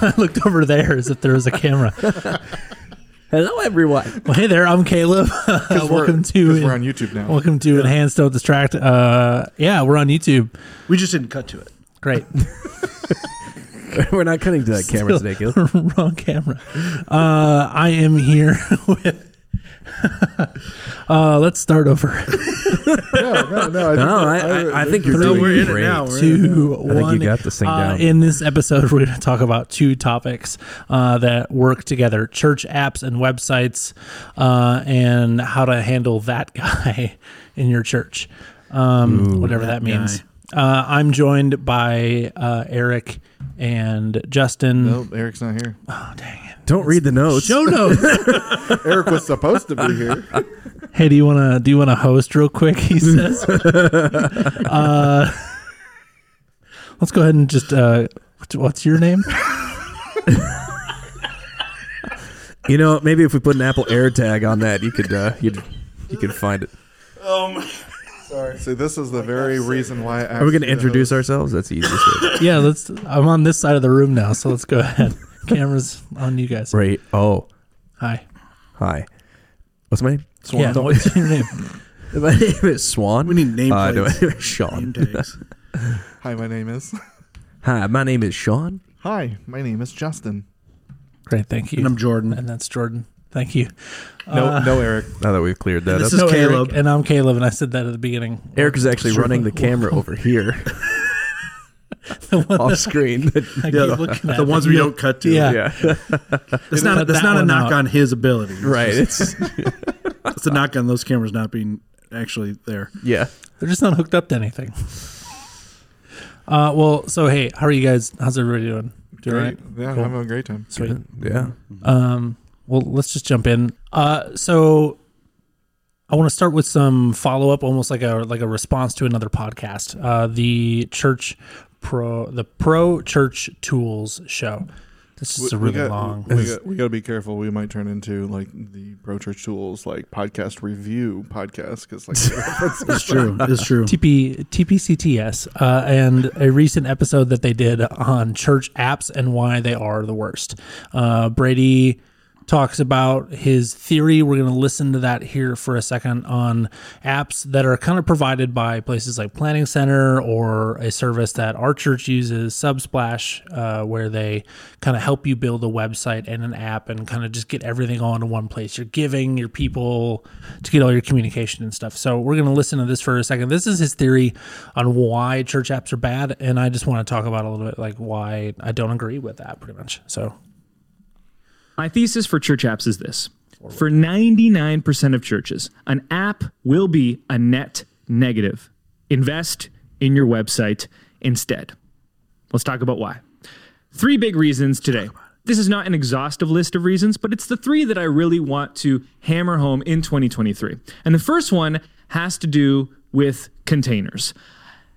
I looked over there as if there was a camera. Hello, everyone. Well, hey there, I'm Caleb. welcome to we're on YouTube now. welcome to Enhance Don't Distract. Uh, yeah, we're on YouTube. We just didn't cut to it. Great. We're not cutting to that camera today, Caleb. Wrong camera. Uh, I am here with. uh, let's start over. no, no, no. No, I, I, I think you're doing we're in it great. now. We're in it Two, I think you one. got this thing Uh, down. in this episode, we're going to talk about two topics uh, that work together: church apps and websites, uh, and how to handle that guy in your church, um, whatever that, that means. Uh, I'm joined by uh, Eric and Justin. Nope, Eric's not here. Oh, dang it! Don't read the notes. Show notes. Eric was supposed to be here. hey, do you want to do you want to host real quick? He says. uh, let's go ahead and just. Uh, what's- what's your name? You know, maybe if we put an Apple AirTag on that, you could uh, you'd, you could find it. See, this is the very reason why. I Are we going to introduce ourselves? That's the easiest way. Yeah, let's. I'm on this side of the room now, so let's go ahead. Cameras on you guys. Right. Oh, Hi. hi. What's my name? Swan. Yeah. What's your name? My name is Swan. We need name uh, no, plates. Sean. Name tags. Hi, my name is. Hi, my name is Sean. Hi, my name is Justin. Great. Thank you. and I'm Jordan. And that's Jordan. Thank you. No, Uh, no, Eric. Now that we've cleared that This up, is no, Caleb. Eric, and I'm Caleb, and I said that at the beginning. Eric is actually running the camera over here the one off that screen. I keep Yeah, looking at. the ones we don't cut to. Yeah. yeah, That's not, that's that not a knock out. on his ability. It's right. just- It's It's a knock on those cameras not being actually there. yeah. They're just not hooked up to anything. Uh, well, so hey, how are you guys? How's everybody doing? Doing Great. right? Yeah, Cool. I'm having a great time. Sweet. Yeah. Um, well, let's just jump in. Uh, so I want to start with some follow up, almost like a like a response to another podcast, uh, the church pro the pro church tools show. This is a really got, long. We got, we got to be careful. We might turn into like the Pro Church Tools like podcast review podcast because like It's true. It's true. TP TPCTS uh, and a recent episode that they did on church apps and why they are the worst. Uh, Brady talks about his theory. We're going to listen to that here for a second on apps that are kind of provided by places like Planning Center or a service that our church uses, Subsplash, uh, where they kind of help you build a website and an app and kind of just get everything all into one place. You're giving, your people, to get all your communication and stuff. So we're going to listen to this for a second. This is his theory on why church apps are bad, and I just want to talk about a little bit like why I don't agree with that, pretty much. So My thesis for church apps is this for 99% of churches, an app will be a net negative. Invest in your website instead. Let's talk about why. Three big reasons today. This is not an exhaustive list of reasons, but it's the three that I really want to hammer home in 2023. And the first one has to do with containers.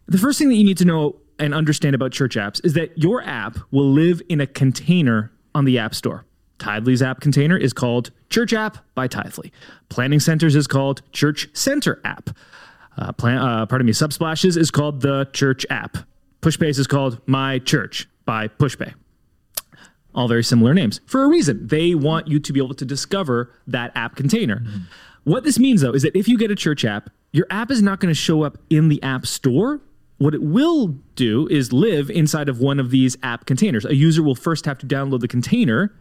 The first thing that you need to know and understand about church apps is that your app will live in a container on the App Store. Tithely's app container is called Church App by Tithely. Planning Centers is called Church Center App. Uh, plan, uh, pardon me, Subsplashes is called the Church App. Pushpays is called My Church by Pushpay. All very similar names for a reason. They want you to be able to discover that app container. What this means, though, is that if you get a church app, your app is not going to show up in the App Store. What it will do is live inside of one of these app containers. A user will first have to download the container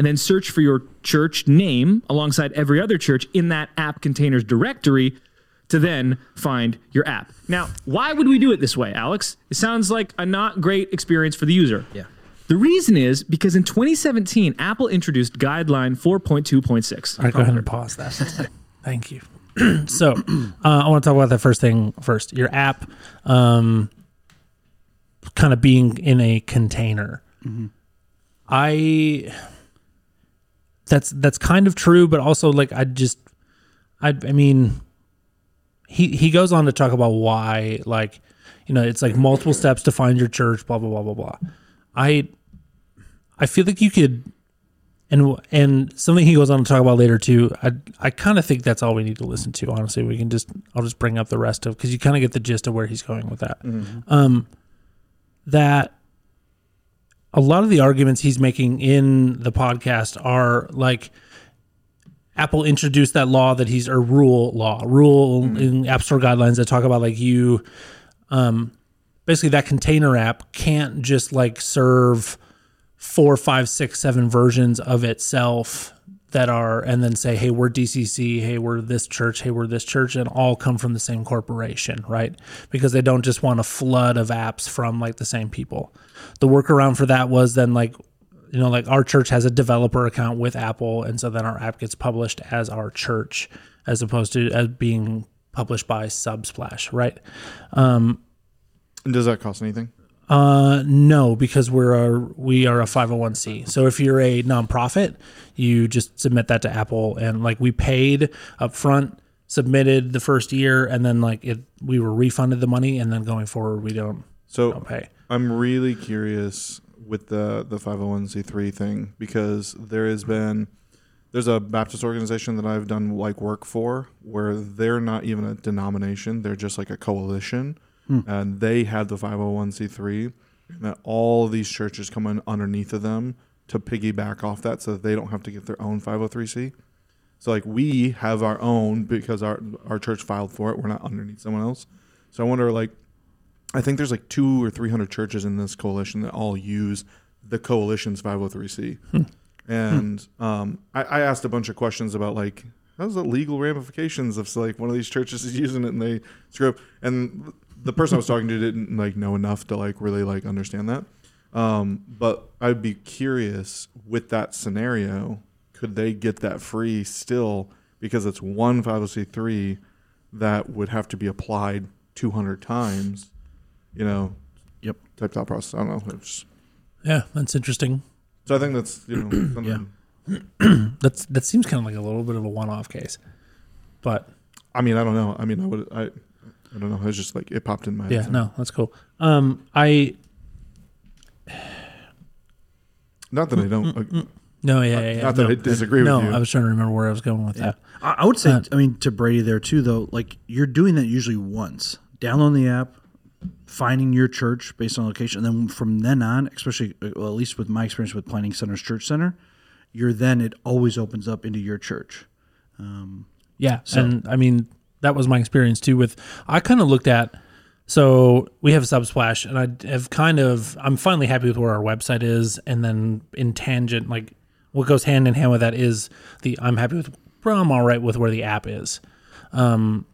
and then search for your church name alongside every other church in that app containers directory to then find your app. Now, why would we do it this way, Alex? It sounds like a not great experience for the user. Yeah. The reason is because in 2017, Apple introduced guideline 4.2.6. All right, go ahead and pause that. Thank you. so, uh, I want to talk about that first thing first. Your app, um, kind of being in a container. I that's that's kind of true, but also like I just I I mean he he goes on to talk about why like you know it's like multiple steps to find your church, blah blah blah blah blah. I I feel like you could and and something he goes on to talk about later too. I I kind of think that's all we need to listen to. Honestly, we can just I'll just bring up the rest of because you kind of get the gist of where he's going with that. Um, that a lot of the arguments he's making in the podcast are like Apple introduced that law that he's a rule law rule in App Store guidelines that talk about like you, um, basically that container app can't just like serve four, five, six, seven versions of itself that are and then say, hey, we're DCC, hey, we're this church, hey, we're this church, and all come from the same corporation, right? Because they don't just want a flood of apps from like the same people. The workaround for that was then like you know, like our church has a developer account with Apple, and so then our app gets published as our church, as opposed to as being published by Subsplash, right? And does that cost anything? Uh, no, because we're a we are a five hundred one c. So if you're a nonprofit, you just submit that to Apple, and like we paid up front, submitted the first year, and then like it we were refunded the money, and then going forward we don't So don't pay. I'm really curious with the the 501c3 thing because there has been there's a Baptist organization that I've done like work for where they're not even a denomination, they're just like a coalition hmm. and they had the 501c3 and that all of these churches come in underneath of them to piggyback off that so that they don't have to get their own 503c. So like we have our own because our our church filed for it. We're not underneath someone else. So I wonder like I think there's like two or three hundred churches in this coalition that all use the coalition's 503c. And um, I, I asked a bunch of questions about like how's the legal ramifications if like one of these churches is using it and they screw up. And the person I was talking to didn't like know enough to like really like understand that. Um, but I'd be curious with that scenario, could they get that free still because it's one 503 that would have to be applied 200 times, you know, Yep. type thought process. I don't know. It's, Yeah, that's interesting. so I think that's, you know, something, That's that seems kind of like a little bit of a one off case, but I mean, I don't know. I mean, I would, I, I don't know. It's just like, it popped in my yeah, head. no, that's cool. Um, I Not that I don't, uh, no, yeah, yeah, yeah not that no, I disagree with no, you. I was trying to remember where I was going with that. I, I would say, Uh, I mean, to Brady there too, though, like you're doing that usually once. Downloading the app, finding your church based on location, and then from then on, especially uh, well, at least with my experience with Planning Center's Church Center, you're then it always opens up into your church. Yeah, and I mean that was my experience too. With I kind of looked at so we have Subsplash, and I have kind of I'm finally happy with where our website is, and then in tangent like what goes hand in hand with that is the I'm happy with well, I'm all right with where the app is. Um,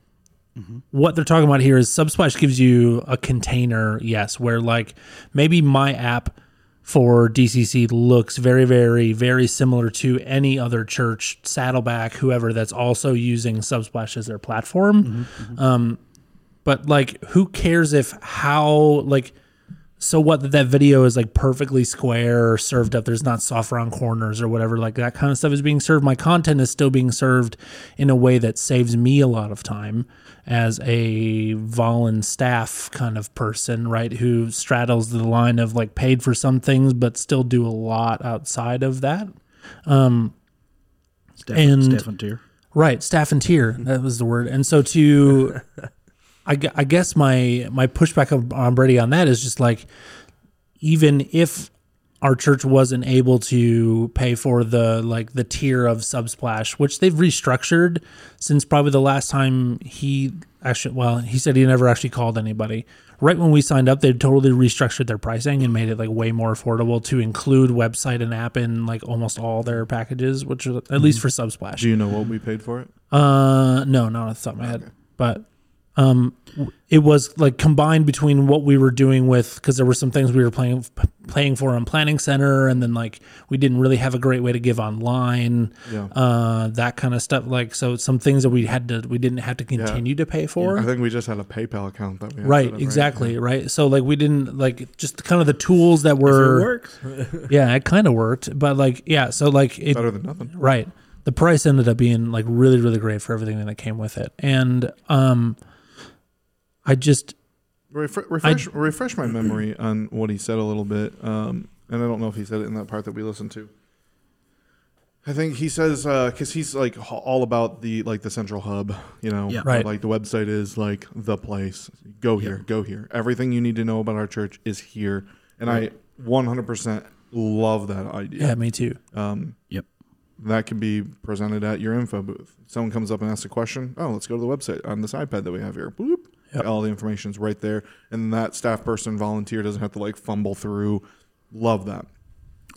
what they're talking about here is Subsplash gives you a container, yes, where like maybe my app for DCC looks very, very, very similar to any other church, Saddleback, whoever that's also using Subsplash as their platform. Um, but like, who cares if how like so what that that video is like perfectly square or served up there's not soft round corners or whatever like that kind of stuff is being served. My content is still being served in a way that saves me a lot of time as a volun staff kind of person right who straddles the line of like paid for some things but still do a lot outside of that um, Staff, And- staff and tier. Right, staff and tier. That was the word. And so to, I, I guess my my pushback on Brady on that is just like, even if our church wasn't able to pay for the like the tier of Subsplash, which they've restructured since probably the last time he actually, well, he said he never actually called anybody. Right when we signed up, they totally restructured their pricing and made it like way more affordable to include website and app in like almost all their packages, which are, at least for Subsplash. Do you know what we paid for it? Uh, no, not off the top of my head, but um, it was like combined between what we were doing with because there were some things we were playing playing for on Planning Center, and then like we didn't really have a great way to give online, Yeah. uh, that kind of stuff. Like so, some things that we had to we didn't have to continue to pay for. I think we just had a PayPal account that we had Right, set up, exactly, right. So like we didn't like just kind of the tools that were works. yeah, it kind of worked, but like yeah, so like it Better than nothing. Right. The price ended up being like really, really great for everything that came with it. And um I just Refre- refresh, refresh my memory on what he said a little bit. Um, and I don't know if he said it in that part that we listened to. I think he says because he's like all about the like the central hub, you know, Yeah. Right. Like the website is like the place. Go here, go here. Everything you need to know about our church is here, and I 100% love that idea. Yeah, me too. Um, Yep. that can be presented at your info booth. Someone comes up and asks a question. Oh, let's go to the website on this iPad that we have here. Boop. Yep. All the information's right there, and that staff person volunteer doesn't have to like fumble through. Love that.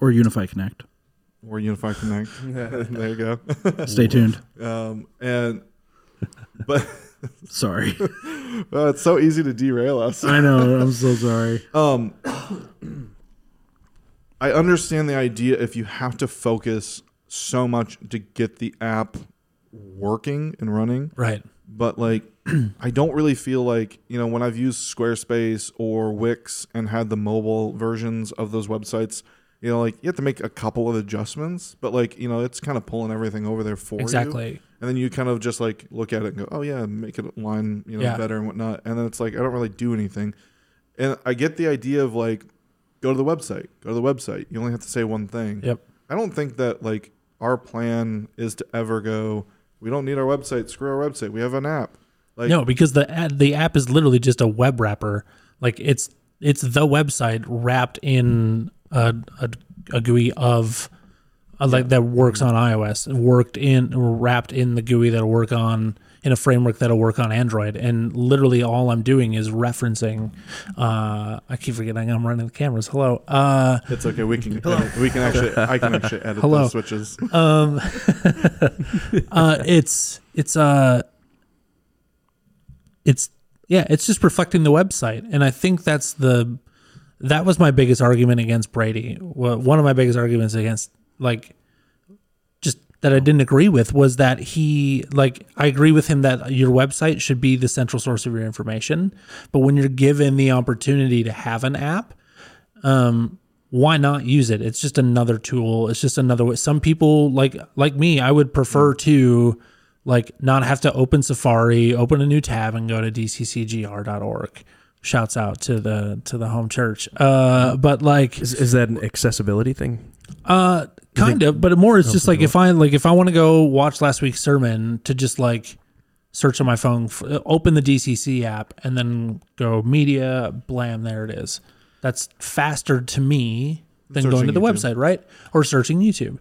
Or Unify Connect. Or Unify Connect. there you go. Stay tuned. Um, and but Sorry. well, it's so easy to derail us. I know. I'm so sorry. Um, I understand the idea if you have to focus so much to get the app working and running, Right. But like I don't really feel like, you know, when I've used Squarespace or Wix and had the mobile versions of those websites, you know, like you have to make a couple of adjustments, but like, you know, it's kind of pulling everything over there for you. Exactly. And then you kind of just like look at it and go, oh yeah, make it line you know Yeah. better and whatnot. And then it's like I don't really do anything. And I get the idea of like go to the website, go to the website. You only have to say one thing. Yep. I don't think that like our plan is to ever go. We don't need our website. Screw our website. We have an app. Like no, because the ad, the app is literally just a web wrapper. Like it's it's the website wrapped in a a, a GUI of uh, like that works on iOS, worked in wrapped in the GUI that'll work on in a framework that'll work on Android. And literally all I'm doing is referencing. Uh, I keep forgetting I'm running the cameras. Hello. Uh, it's okay. We can edit, we can actually I can actually edit Hello. those switches. um, uh, it's it's uh, it's yeah, it's just reflecting the website, and I think that's the that was my biggest argument against Brady. Well, one of my biggest arguments against like just that I didn't agree with was that he like I agree with him that your website should be the central source of your information, but when you're given the opportunity to have an app, um, why not use it? It's just another tool. It's just another way. Some people like like me, I would prefer to like not have to open Safari, open a new tab, and go to dccgr.org. Shouts out to the to the home church. Uh, but like Is, is that an accessibility thing? uh, kind of, but more it's just like if I like if I want to go watch last week's sermon to just like search on my phone, f- open the DCC app, and then go media, blam, there it is. That's faster to me than going to the YouTube. website, right? Or searching YouTube.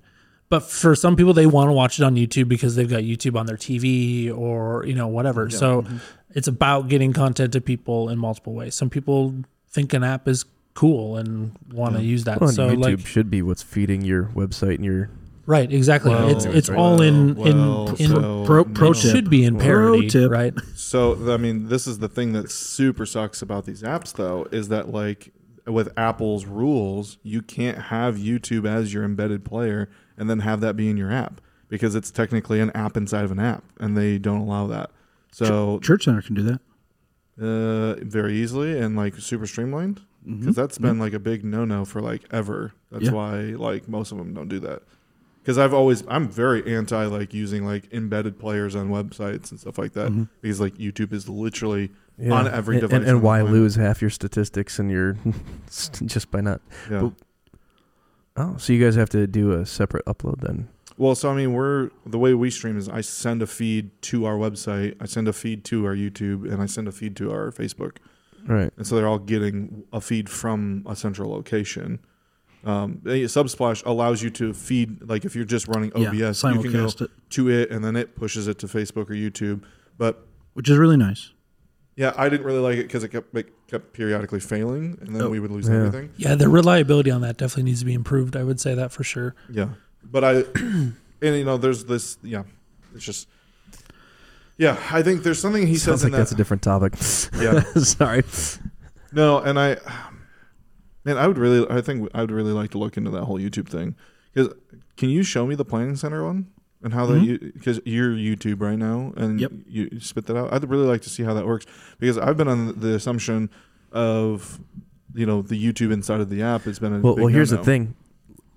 But for some people, they want to watch it on YouTube because they've got YouTube on their TV or you know whatever. So it's about getting content to people in multiple ways. Some people think an app is cool and want to use that. Well, so YouTube like should be what's feeding your website and your. Right, exactly. Well, it's it's well, all in well, in, in so pro- no. pro tip. should be in Pro parody, tip. right? So I mean, this is the thing that super sucks about these apps, though, is that like with Apple's rules, you can't have YouTube as your embedded player and then have that be in your app because it's technically an app inside of an app, and they don't allow that. So Church Center can do that. uh, very easily and like super streamlined mm-hmm. because that's been mm-hmm. like a big no-no for like ever. That's Yeah. why like most of them don't do that. Because I've always I'm very anti like using like embedded players on websites and stuff like that mm-hmm. because like YouTube is literally on every and, device And, and why lose half your statistics and your just by not? Yeah. Well- Oh, so you guys have to do a separate upload then? Well, so I mean, we're the way we stream is I send a feed to our website, I send a feed to our YouTube, and I send a feed to our Facebook, Right. and so they're all getting a feed from a central location. Um, Subsplash allows you to feed, like if you're just running Yeah, OBS, you can go simulcast it, to it, and then it pushes it to Facebook or YouTube. But which is really nice. yeah, I didn't really like it because it kept it kept periodically failing, and then Oh, we would lose yeah. everything. Yeah, the reliability on that definitely needs to be improved. I would say that for sure. Yeah, but I, and you know, there's this. Yeah, it's just. Yeah, I think there's something he Sounds says in like that's a different topic. Yeah. Sorry. No, and I, man, I would really, I think I would really like to look into that whole YouTube thing. Because can you show me the planning center one and how Mhm. that? Because you're YouTube right now, and Yep. you, spit that out. I'd really like to see how that works because I've been on the assumption of, you know, the YouTube inside of the app has been a Well, well, here's the no-no. thing.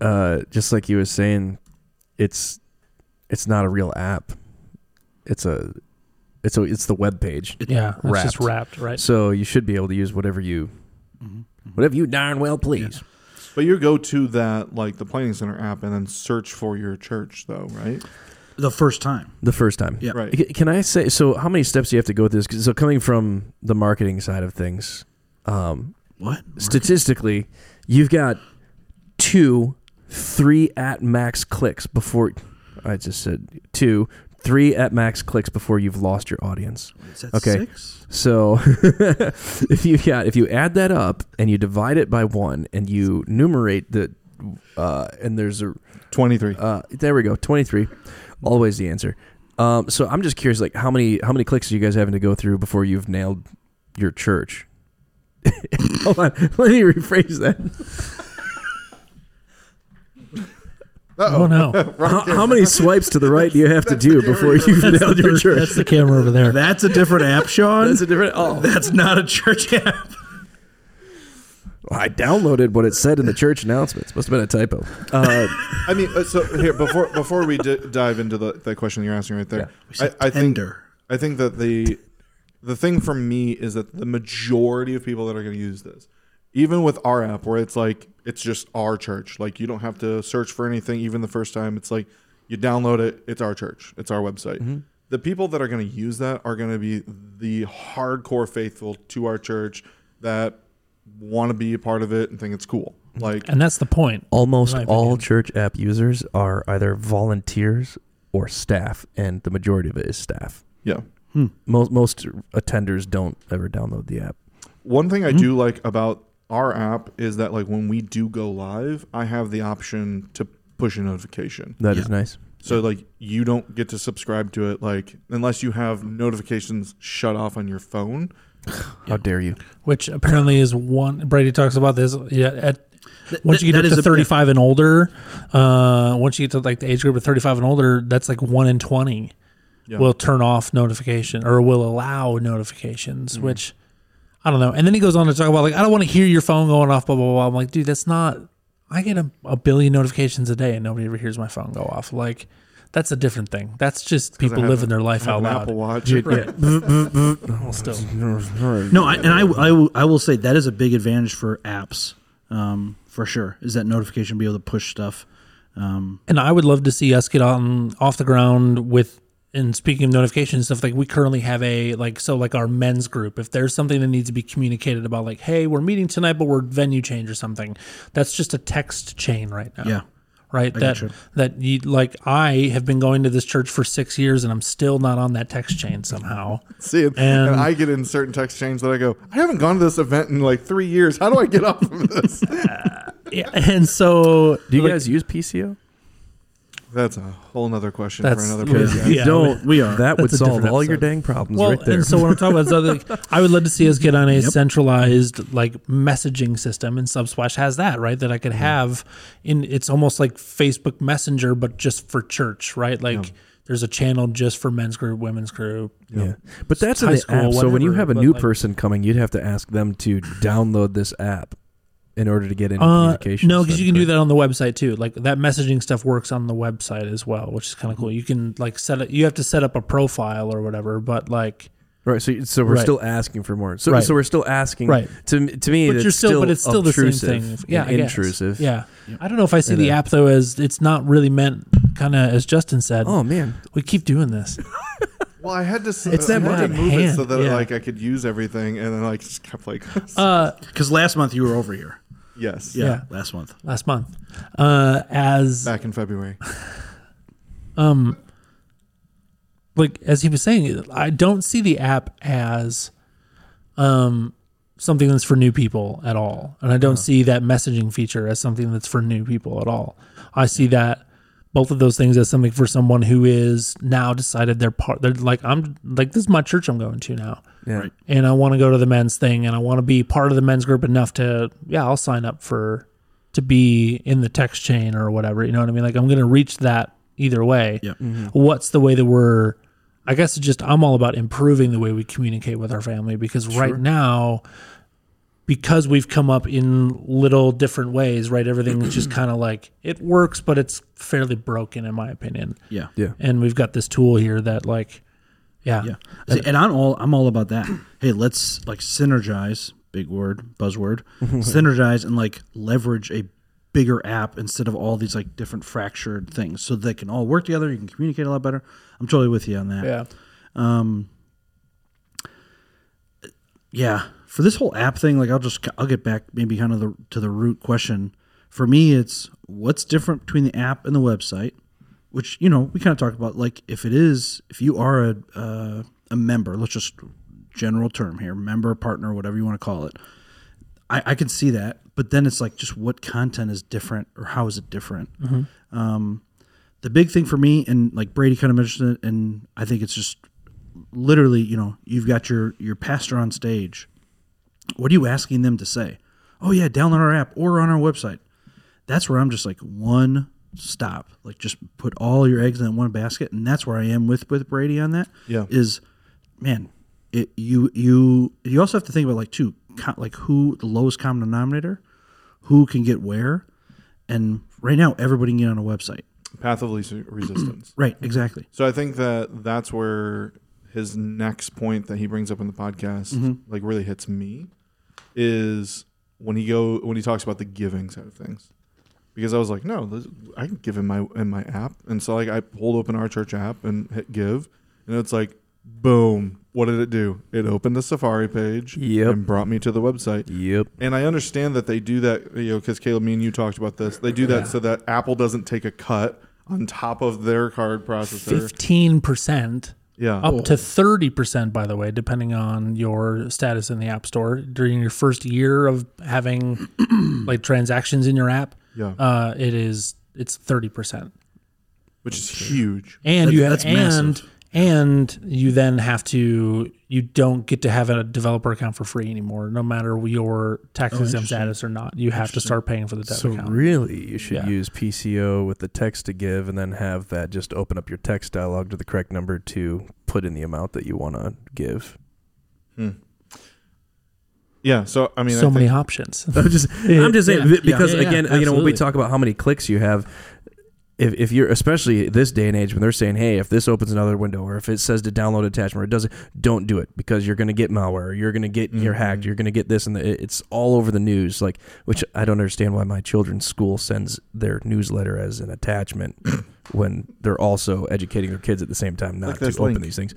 Uh, just like you was saying, it's it's not a real app. It's a it's a it's the web page. Yeah, it's just Wrapped. wrapped, right? So you should be able to use whatever you Mhm. whatever you darn well please. But you go to that like the planning center app and then search for your church, though, right? The first time. The first time. Yeah. Right. Can I say so? How many steps do you have to go through this? 'Cause- So coming from the marketing side of things, um, What? statistically, you've got two, three at max clicks before. I just said two, three at max clicks before you've lost your audience. Is that Okay. six? So if you yeah, if you add that up and you divide it by one and you numerate the uh, and there's a 23. uh, there we go twenty three, always the answer. Um, so I'm just curious, like how many how many clicks are you guys having to go through before you've nailed your church? Hold on, let me rephrase that. Oh no, How, how many swipes to the right do you have to do before you've nailed your church? that's the camera over there. That's a different app, Sean. That's a different. Oh, That's not a church app. I downloaded what it said in the church announcements. Must have been a typo. Uh, I mean, uh, so here before before we d- dive into the, the question you're asking right there, I, I think I think that the the thing for me is that the majority of people that are going to use this, even with our app, where it's like it's just our church, like you don't have to search for anything, even the first time. It's like you download it, it's our church, it's our website. Mm-hmm. The people that are going to use that are going to be the hardcore faithful to our church that want to be a part of it and think it's cool. Mm-hmm. Like and that's the point. almost all church app users are either volunteers or staff, and the majority of it is staff. yeah. Hmm. Most most attenders don't ever download the app. One thing I mm-hmm. do like about our app is that like when we do go live, I have the option to push a notification. That is Yeah. nice. So like you don't get to subscribe to it like unless you have notifications shut off on your phone. How dare you? which apparently is one. Brady talks about this. Yeah, at once you that get up is to a- 35 and older, uh, once you get to like the age group of 35 and older, that's like one in 20 Yeah. will turn off notification or will allow notifications, Mm. which I don't know. And then he goes on to talk about like I don't want to hear your phone going off, blah blah blah. I'm like, dude, that's not. I get a, a billion notifications a day and nobody ever hears my phone go off. Like. That's a different thing. That's just people living a- their life I have out an loud. Apple Watch. Right. well, still, No, I, and I, I, will- I will say that is a big advantage for apps, um, for sure. Is that notification be able to push stuff? Um, And I would love to see us get on off the ground with and speaking of notifications stuff like we currently have a like so like our men's group if there's something that needs to be communicated about like hey we're meeting tonight but we're venue change or something that's just a text chain right now yeah, right that gotcha. that you like I have been going to this church for 6 years and I'm still not on that text chain somehow See. And- And, I get in certain text chains that I go, I haven't gone to this event in like three years. How do I get off of this? yeah, and so Do you like, guys use PCO? That's a whole nother question That's- for another yeah. podcast. Yeah. Don't. we are. That would That's a solve different all your episode. dang problems Well, right there. and so what I'm talking about is other, like, I would love to see us get on a centralized like messaging system, and Subsplash has that, right? That I could have in. It's almost like Facebook Messenger, but just for church, right? Like there's a channel just for men's group, women's group. yeah, but that's in high the school, app. So when you whatever, have a but new like- person coming, you'd have to ask them to download this app in order to get any Uh, communication. no, because you can do that on the website too. Like that messaging stuff works on the website as well, which is kind of cool. You can like set it. You have to set up a profile or whatever, but like. Right. So, so we're Right. still asking for more. So, Right. so we're still asking. Right. To to me, But that's you're still, but it's still the same thing. Yeah, intrusive. Yeah, I don't know if I see And, the app though as it's not really meant, kind of as Justin said. Oh man. we keep doing this. Well, I had to. s- It's I that had to bad move it so that yeah. like I could use everything, and then like just kept like, Uh, Because last month you were over here. yes, Yeah, Yeah. last month. last month, uh, as back in February. um, like as he was saying, I don't see the app as um something that's for new people at all, and I don't see that messaging feature as something that's for new people at all. I see that both of those things as something for someone who is now decided they're part. They're like I'm like this is my church I'm going to now. Yeah. Right. and I want to go to the men's thing and I want to be part of the men's group enough to yeah, I'll sign up for to be in the text chain or whatever. You know what I mean? Like I'm going to reach that either way. Yeah. Mm-hmm. What's the way that we're I guess it's just I'm all about improving the way we communicate with our family because right now because we've come up in little different ways, right? Everything is just kind of like it works, but it's fairly broken in my opinion. Yeah. Yeah. And we've got this tool here that like yeah. Yeah. See, and I'm all I'm all about that. Hey, let's like synergize, big word, buzzword. synergize and like leverage a bigger app instead of all these like different fractured things so they can all work together, you can communicate a lot better. I'm totally with you on that. Yeah. Um yeah, for this whole app thing, like I'll just I'll get back maybe kind of the to the root question For me, it's what's different between the app and the website, which you know we kind of talked about. Like if it is, if you are a uh, a member, let's just general term here, member, partner, whatever you want to call it. I, I can see that, but then it's like just what content is different or how is it different? Um, the big thing for me, and like Brady kind of mentioned it, and I think it's just literally, you know, you've got your your pastor on stage. What are you asking them to say? Oh yeah, download our app or on our website. That's where I'm just like one stop. Like just put all your eggs in one basket, and that's where I am with with Brady on that. Yeah. is man, it you you you also have to think about like too, like who the lowest common denominator, who can get where, and right now everybody can get on a website. Path of least resistance. Right, exactly. So I think that that's where his next point that he brings up in the podcast Mm-hmm. like really hits me is when he go when he talks about the giving side of things. Because I was like, no, this, I can give in my in my app, and so like I pulled open our church app and hit give, and it's like, boom, what did it do? It opened the Safari page Yep. and brought me to the website. Yep. And I understand that they do that, you know, because Caleb, me and you talked about this. They do that so that Apple doesn't take a cut on top of their card processor. Fifteen percent Yeah. up to 30% by the way depending on your status in the app store during your first year of having like transactions in your app Yeah. uh, it is it's 30% which is huge. and That- you have that's and massive. And you then have to you don't get to have a developer account for free anymore no matter your tax oh, exempt status or not you have to start paying for the dev So account really, you should Yeah. use PCO with the text to give, and then have that just open up your text dialog to the correct number to put in the amount that you want to give. Hmm. Yeah. So I mean, so I many options I'm just, I'm just saying Yeah. because Yeah, yeah, again, you know, when we talk about how many clicks you have, if, if you're especially this day and age when they're saying, hey, if this opens another window or if it says to download attachment or it doesn't, don't do it because you're going to get malware, you're going to get you're mm-hmm. hacked, you're going to get this, and the, it's all over the news. Like, which I don't understand why my children's school sends their newsletter as an attachment when they're also educating their kids at the same time not to open link. these things.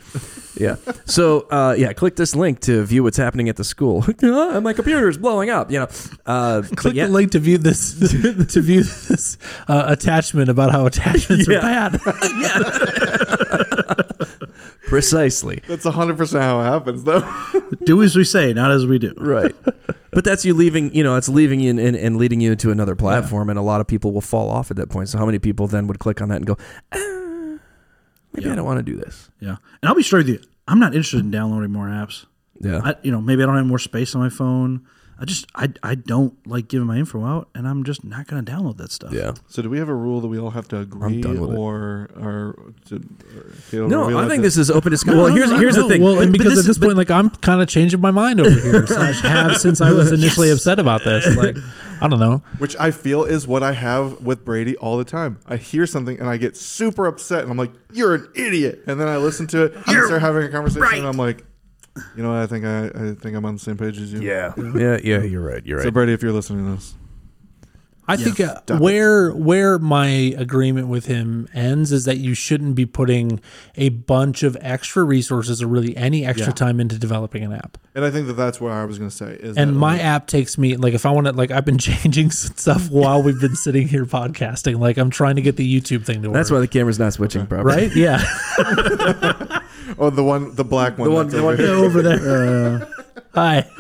Yeah. So uh, yeah, click this link to view what's happening at the school. And my computer is blowing up. You know. Uh, click yeah, the link to view this to view this uh, attachment about how attachments Yeah. are bad precisely. that's hundred percent how it happens, though. Do as we say, not as we do. Right. But that's you leaving, you know, it's leaving you and, and, and leading you into another platform, and a lot of people will fall off at that point. So, how many people then would click on that and go, ah, maybe I don't want to do this? Yeah, and I'll be straight with you. I'm not interested in downloading more apps. Yeah. I, you know, maybe I don't have more space on my phone. I just, I, I don't like giving my info out, and I'm just not going to download that stuff. yeah. so do we have a rule that we all have to agree, done with it. or or, to, or Caleb, No, are I think to- this is open discussion. Well, here's here's the thing. Well, and But because at this point, like I'm kind of changing my mind over here. Slash have since I was initially upset about this. Like I don't know. which I feel is what I have with Brady all the time. I hear something and I get super upset, and I'm like, "You're an idiot!" And then I listen to it, and start having a conversation, and I'm like, "You know. I think I, I think I'm on the same page as you." yeah, yeah, yeah. You're right. You're right. So. Brady, if you're listening to this, I think uh, Stop it. where where my agreement with him ends is that you shouldn't be putting a bunch of extra resources or really any extra Yeah. time into developing an app. and I think that that's where I was going to say. Is And that, my like, app takes me like if I want to like I've been changing stuff while we've been sitting here podcasting. Like I'm trying to get the YouTube thing to work. That's why the camera's not switching properly. right? Yeah. oh the one, the black one, The one- the over one- here. over there. Hi.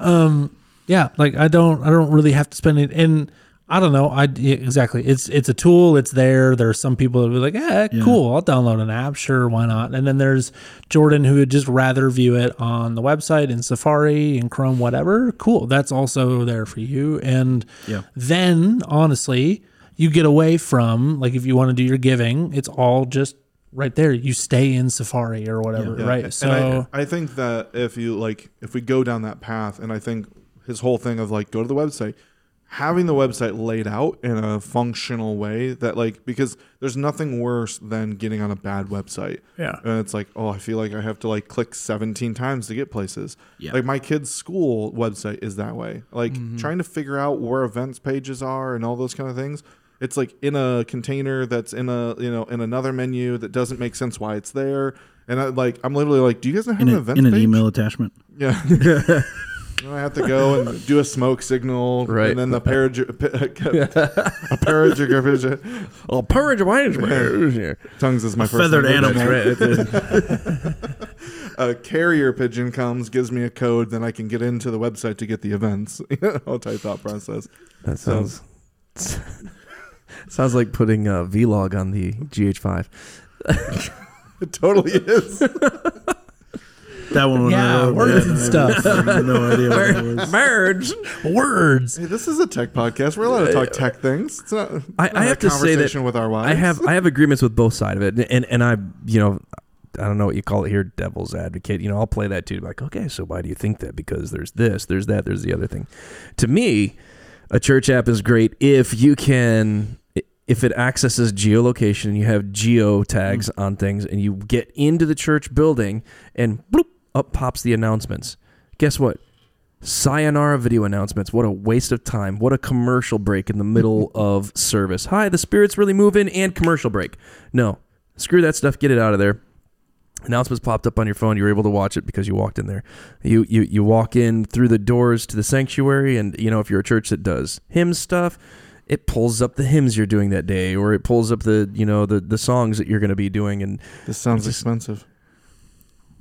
um, yeah, like I don't, I don't really have to spend it, and I don't know. I exactly. It's it's a tool. It's there. There's some people that will be like, eh, cool. I'll download an app. Sure, why not? And then there's Jordan who would just rather view it on the website in Safari and Chrome, whatever. Cool. That's also there for you. And Yeah. then honestly, you get away from like if you want to do your giving, it's all just right there. You stay in Safari or whatever, Yeah, right? and So I, I think that if you like, if we go down that path, and I think his whole thing of like, go to the website, having the website laid out in a functional way that like, because there's nothing worse than getting on a bad website. Yeah. And it's like, oh, I feel like I have to like click 17 times to get places. Yeah. Like my kid's school website is that way. Like mm-hmm. trying to figure out where events pages are and all those kind of things. It's like in a container that's in a you know in another menu that doesn't make sense why it's there. And I like I'm literally like, do you guys not have In, an a, event in an email attachment. Yeah. I have to go and do a smoke signal, Right. And then the parag- a paragraph Oh, purge of tongues is my first feathered language. animal. A carrier pigeon comes, gives me a code, then I can get into the website to get the events. you know, type thought process. That sounds sounds like putting a vlog on the GH5. It totally is. That one. when I Yeah, wrote words that, and I stuff. have no idea what it was. Merge. Words. hey, this is a tech podcast. We're allowed to talk uh, tech things. It's not. I- not I a have to say that conversation with our wives. I have I have agreements with both side of it, and and I you know I don't know what you call it here, devil's advocate. You know, I'll play that too. Like, okay, so why do you think that? Because there's this, there's that, there's the other thing. To me, a church app is great if you can. If it accesses geolocation, and you have geo tags mm. on things, and you get into the church building, and bloop, up pops the announcements. Guess what? Sayonara video announcements. What a waste of time. What a commercial break in the middle of service. Hi, the spirit's really moving and commercial break. No, screw that stuff. Get it out of there. Announcements popped up on your phone. You were able to watch it because you walked in there. You you you walk in through the doors to the sanctuary, and you know if you're a church that does hymn stuff, it pulls up the hymns you're doing that day, or it pulls up the you know the the songs that you're going to be doing, and This sounds expensive.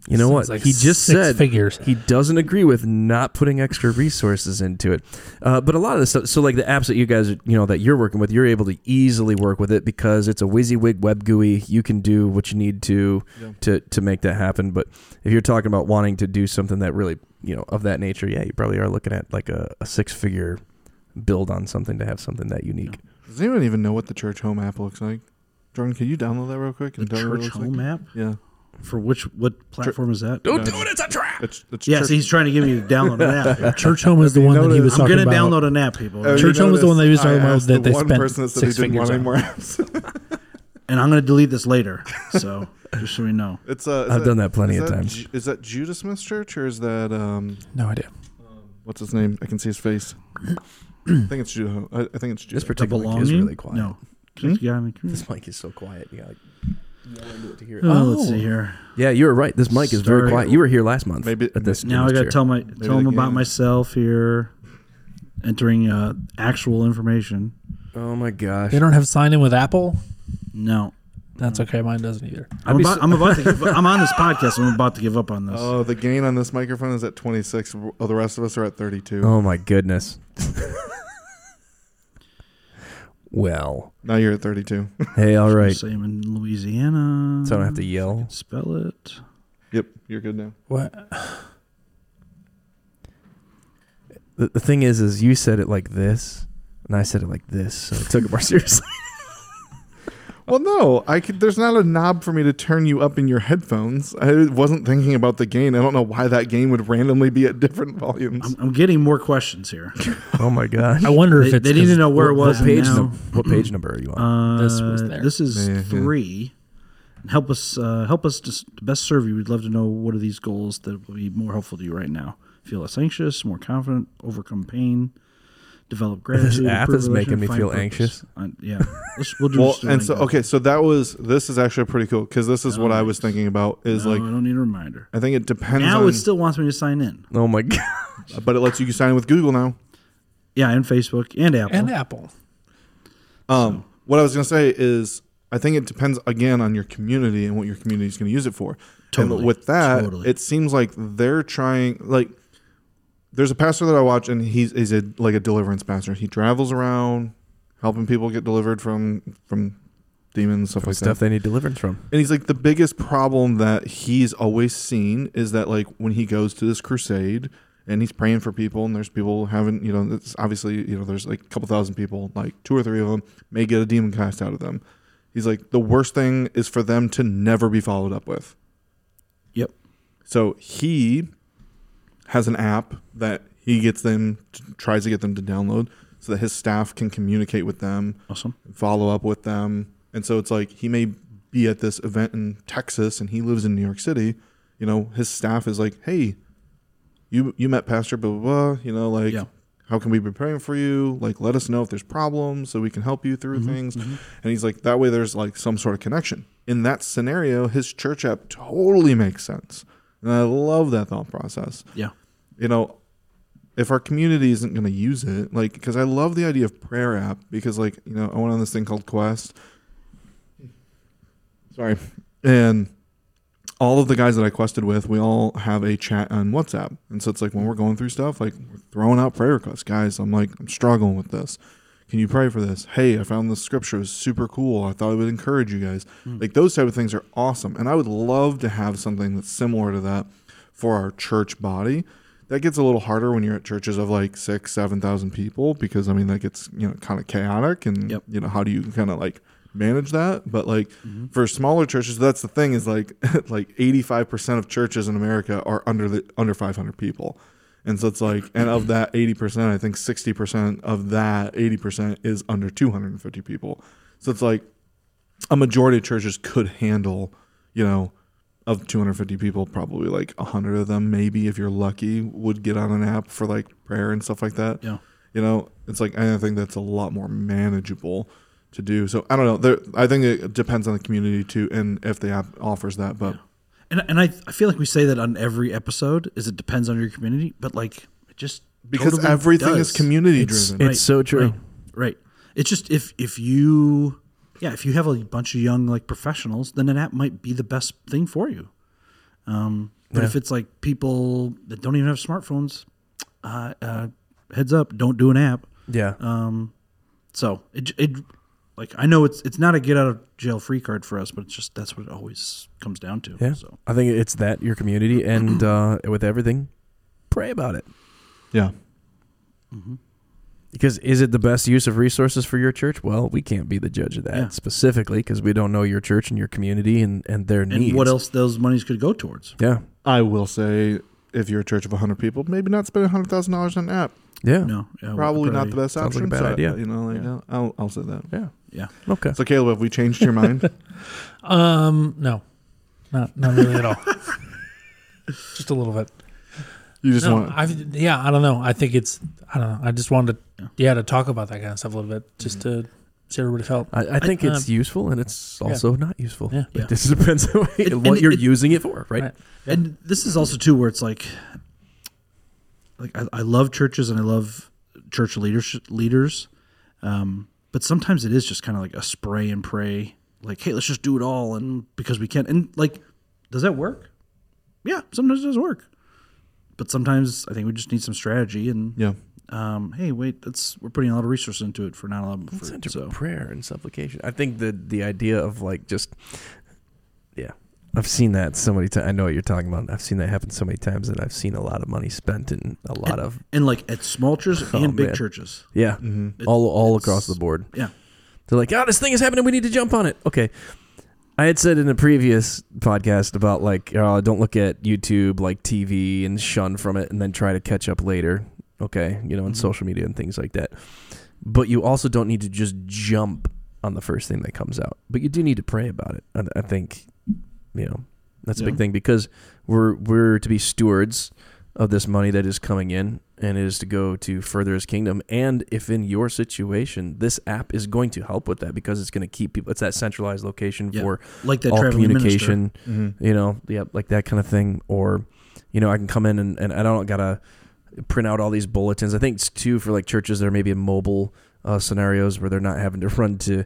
you know what like he just said figures. he doesn't agree with not putting extra resources into it. Uh, but a lot of the stuff, so like the apps that you guys, you know, that you're working with, you're able to easily work with it because it's a WYSIWYG web GUI. You can do what you need to Yeah. to to make that happen. But if you're talking about wanting to do something that really, you know, of that nature, yeah, you probably are looking at like a, a six figure build on something to have something that unique. Does anyone even know what the Churchome app looks like? Jordan, can you download that real quick The tell me what it church looks home like? app Yeah. for which what platform is that? Don't do it, it's a trap. It's, it's Yes, church- he's trying to get me to download an app. Churchome is the you one that he noticed- was I'm talking gonna about. download an app, people, Oh, you Churchome is the one that he was talking I about asked that the they one spent person that said he six didn't want any on. more apps. and I'm gonna delete this later. So just so we know. It's uh, is I've done that plenty is of times. Ju- is that Judah Smith's church or is that um No idea. what's his name? I can see his face. I think it's Judah. I, I think it's This Judah. The particular mic belonging? is really quiet. No. Hmm? Yeah, I mean, This mic is so quiet. You gotta like, yell into it to hear it. oh, let's Oh. see here. Yeah, you were right. This mic is very Sorry. quiet. You were here last month. Maybe- at this. Now I got to chair. tell my tell them they about can. myself here, entering uh, actual information. Oh my gosh. They don't have sign in with Apple. No, That's okay. Mine doesn't either. I'm about, so- I'm about to give. I'm on this podcast. I'm about to give up on this. Oh, the gain on this microphone is at 26. Oh, the rest of us are at 32. Oh my goodness. well, Now you're at 32. hey, all right. Same in Louisiana. So I don't have to yell. spell it. yep, you're good now. What? The, the thing is, is you said it like this, and I said it like this, so I took it more seriously. Well, no, I could. There's not a knob for me to turn you up in your headphones. I wasn't thinking about the gain. I don't know why that gain would randomly be at different volumes. I'm, I'm getting more questions here. oh my gosh. I wonder They, if it's they need 'cause to know where it was. what page? num- what page number are you on? Uh, This was there. This is Yeah, yeah. three. Help us. Uh, help us to s- to best serve you. We'd love to know what are these goals that will be more helpful to you right now. Feel less anxious, more confident, overcome pain, develop gratitude. app improve is making me feel purpose. anxious. Uh, yeah, Let's, we'll do. well, just and so that. okay, so that was. This is actually pretty cool because this is what I was thinking about. Is No, like I don't need a reminder. I think it depends Now on. it still wants me to sign in. Oh my god. but it lets you sign in with Google now. Yeah, and Facebook and Apple. and Apple. Um, what I was going to say is, I think it depends again on your community and what your community is going to use it for. Totally. And with that, Totally. it seems like they're trying. Like, there's a pastor that I watch, and he's he's a like a deliverance pastor. He travels around helping people get delivered from from demons stuff From like stuff that. they need deliverance from. And he's like the biggest problem that he's always seen is that like when he goes to this crusade and he's praying for people and there's people having you know it's obviously you know there's like a couple thousand people like two or three of them may get a demon cast out of them. He's like the worst thing is for them to never be followed up with. Yep. So he has an app that he gets them tries to get them to download so that his staff can communicate with them Awesome. follow up with them. And so it's like he may be at this event in Texas and he lives in New York City. You know, his staff is like, "Hey, you you met Pastor blah blah blah. You know, like, Yeah. how can we be praying for you? Like, let us know if there's problems so we can help you through Mm-hmm, things." And he's like, that way there's like some sort of connection. In that scenario, his church app totally makes sense, and I love that thought process Yeah. you know, if our community isn't going to use it, like, because I love the idea of prayer app because, like, you know, I went on this thing called Quest. Sorry, and all of the guys that I quested with, we all have a chat on WhatsApp, and so it's like when we're going through stuff, like we're throwing out prayer requests, guys. I'm like, I'm struggling with this. Can you pray for this? Hey, I found this scripture it was super cool. I thought it would encourage you guys. Hmm. Like those type of things are awesome, and I would love to have something that's similar to that for our church body. That gets a little harder when you're at churches of like six, seven thousand people because I mean that gets you know kind of chaotic, and Yep. you know how do you kind of like manage that? But like mm-hmm. for smaller churches, that's the thing is like like eighty five percent of churches in America are under the under five hundred people. And so it's like, and of that 80%, I think 60% of that 80% is under 250 people. So it's like a majority of churches could handle, you know, of 250 people, probably like 100 of them, maybe if you're lucky, would get on an app for like prayer and stuff like that. Yeah. You know, it's like, I think that's a lot more manageable to do. So I don't know. There, I think it depends on the community too, and if the app offers that. But And and I, I feel like we say that on every episode is it depends on your community, but like it just because totally everything is community It's, driven. it's so true. Right, right. It's just if if you yeah, if you have a bunch of young like professionals, then an app might be the best thing for you. Um, but if it's like people that don't even have smartphones, uh, uh, heads up, don't do an app. Yeah. Um, so it it like I know it's it's not a get out of jail free card for us, but it's just that's what it always comes down to. Yeah. So I think it's that your community and uh, with everything, pray about it. yeah. Because is it the best use of resources for your church? Well, we can't be the judge of that Yeah. specifically because we don't know your church and your community and, and their and needs. what else those monies could go towards? Yeah. I will say, if you're a church of 100 people, maybe not spend $100,000 on an app. Yeah. No, yeah, Probably not the best Sounds like a option. bad so, idea. You know, like, Yeah. I'll, I'll say that. Yeah. Yeah. Okay. So, Caleb, have we changed your mind? Um, no, not not really at all. Just a little bit. You just No, want. I yeah, I don't know. I think it's I don't know. I just wanted to yeah, to talk about that kind of stuff a little bit, just to see how everybody felt. I, I think I- it's useful and it's also not useful. Yeah. It just depends on what, And- and you're it- using it for, right? Right. And this is also too where it's like, like I, I love churches and I love church leaders leaders, um, but sometimes it is just kind of like a spray and pray. Like, hey, let's just do it all, and because we can. And like, does that work? Yeah, sometimes it does work, but sometimes I think we just need some strategy. And yeah. um, hey, wait, that's we're putting a lot of resources into it for not a lot of fruit. So prayer and supplication. I think the the idea of like just. I've seen that so many times. I know what you're talking about. I've seen that happen so many times, and I've seen a lot of money spent in a lot of and like at small churches Oh, and big man. churches. yeah, Mm-hmm. It- all all across the board. Yeah. They're like, "Oh, this thing is happening. We need to jump on it." Okay. I had said in a previous podcast about like, oh, don't look at YouTube like TV and shun from it, and then try to catch up later. Okay, you know, on Mhm. social media and things like that. But you also don't need to just jump on the first thing that comes out. But you do need to pray about it. I, I think, you know, that's a big thing because we're we're to be stewards of this money that is coming in and it is to go to further his kingdom. And if in your situation this app is going to help with that because it's going to keep people it's that centralized location Yeah. for Like that all communication Mm-hmm. you know yeah like that kind of thing. Or you know i can come in and, and i don't gotta print out all these bulletins. I think it's too for like churches that are maybe mobile uh, scenarios where they're not having to run to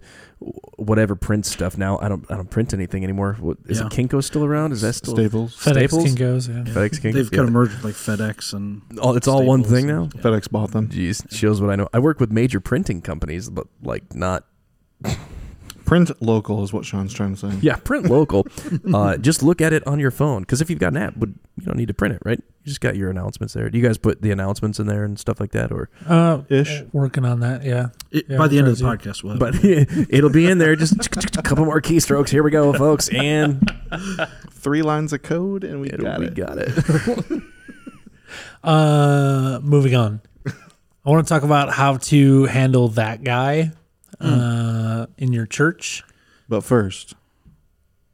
whatever print stuff now i don't i don't print anything anymore what, is Yeah. it kinko still around is that still Staples. FedEx Staples? can goes, yeah. FedEx Kinko? They've Yeah. kind of merged like FedEx and Oh, it's all one thing now yeah. FedEx bought them. Jeez, shows what I know. I work with major printing companies, but like not. Print local is what Sean's trying to say. Yeah, print local. uh, just look at it on your phone because if you've got an app, would you don't need to print it, right? You just got your announcements there. Do you guys put the announcements in there and stuff like that, or? Uh, Ish. working on that. Yeah. It, Yeah, by the end of the crazy. podcast, we'll But it'll be in there. Just a couple more keystrokes. Here we go, folks, and Three lines of code, and we it'll- got we it. got it. Uh, moving on. I want to talk about how to handle that guy uh, in your church. But first,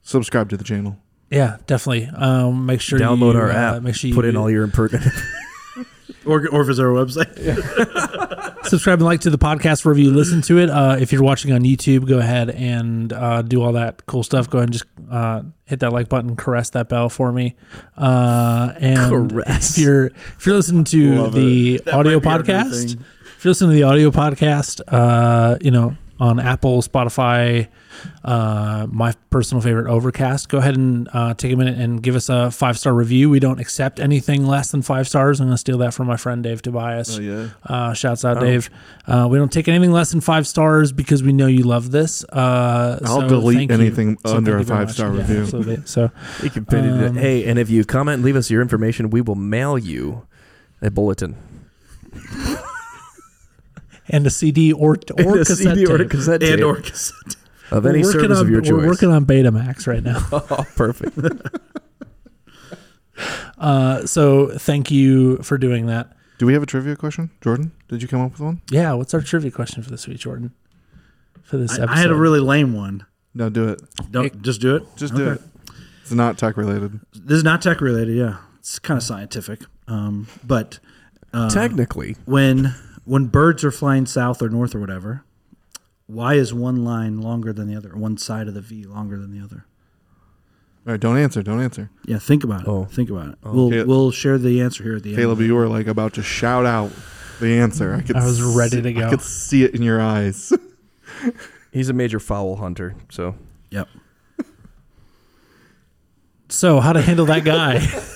subscribe to the channel. Yeah, definitely. Um, make sure Download you, our uh, app. Make sure you Put in all your impertinent. or, or visit our website. subscribe and like to the podcast wherever you listen to it. Uh, if you're watching on YouTube, go ahead and uh, do all that cool stuff. Go ahead and just uh, hit that like button, caress that bell for me. Uh, and Caress. if you're if you're listening to Love the audio might be podcast, thing. if you're listening to the audio podcast, uh, you know, on Apple, Spotify, uh, my personal favorite, Overcast, go ahead and uh, take a minute and give us a five star review. We don't accept anything less than five stars. I'm going to steal that from my friend Dave Tobias. Oh yeah. Uh, shouts out, Oh. Dave. Uh, we don't take anything less than five stars because we know you love this. Uh, I'll so delete anything So under a you very much. five-star Yeah, review. Absolutely. So You can pin it. Um, Hey, and if you comment and leave us your information, we will mail you a bulletin. and a CD or or a cassette CD or a tape. and or cassette. of any working service on, of your choice. We're working on Betamax right now. oh, perfect. Uh, so thank you for doing that. Do we have a trivia question, Jordan? Did you come up with one? Yeah. What's our trivia question for this week, Jordan? For this episode, I, I had a really lame one. No, do it. Don't just do it. Just do it. It's not tech related. This is not tech related. Yeah, it's kind of scientific. Um, but uh, Technically, when when birds are flying south or north or whatever, why is one line longer than the other? One side of the V longer than the other? All right, don't answer. Don't answer. Yeah, think about it. Oh. Think about it. Oh. we'll Okay. we'll share the answer here at the end. Caleb, you were like about to shout out the answer. I could. I was ready to go. I could see it in your eyes. he's a major fowl hunter. So Yep. So how to handle that guy?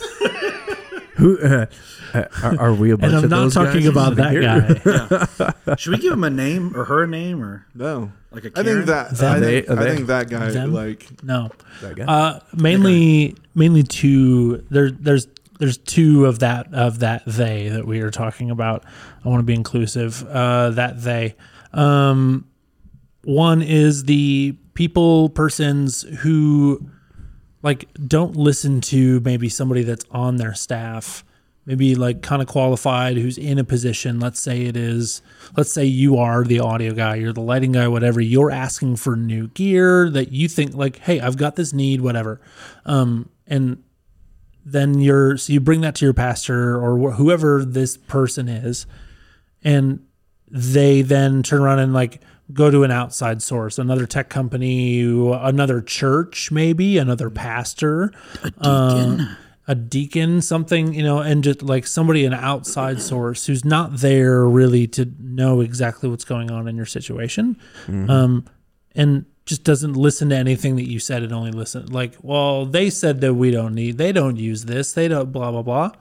who uh, uh, are, are we a bunch and I'm of not those talking guys about that sitting here? guy. Should we give him a name or her a name or no, like a I Karen? think that. Them? I think, They- I think that guy Them? like. No. That guy? Uh, mainly, mainly two. There, there's, there's two of that of that they that we are talking about. I want to be inclusive. Uh, that they. Um, one is the people, persons who like don't listen to maybe somebody that's on their staff maybe like kind of qualified who's in a position let's say it is let's say you are the audio guy you're the lighting guy whatever you're asking for new gear that you think like hey i've got this need whatever. Um and then you're so you bring that to your pastor or wh- whoever this person is and they then turn around and like go to an outside source another tech company another church maybe another pastor a deacon. a deacon something you know and just like somebody an outside source who's not there really to know exactly what's going on in your situation um and just doesn't listen to anything that you said and only listen like well they said that we don't need they don't use this they don't blah blah blah.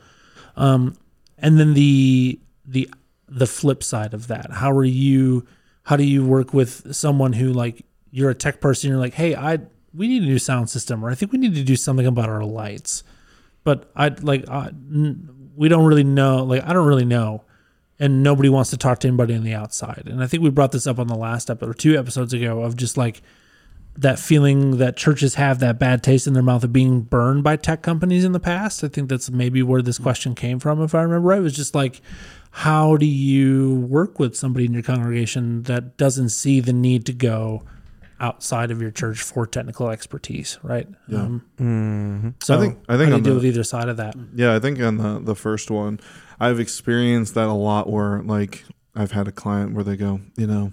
Um and then the the the flip side of that how are you how do you work with someone who like you're a tech person you're like hey i we need a new sound system or i think we need to do something about our lights but i like I, we don't really know like i don't really know and nobody wants to talk to anybody on the outside and i think we brought this up on the last episode or two episodes ago of just like that feeling that churches have that bad taste in their mouth of being burned by tech companies in the past. I think that's maybe where this question came from, if I remember right. It was just like, how do you work with somebody in your congregation that doesn't see the need to go outside of your church for technical expertise, right? Yeah. Um, So I think- I think how do you deal the- with either side of that? Yeah, I think on the the first one, I've experienced that a lot. Where like I've had a client where they go, you know,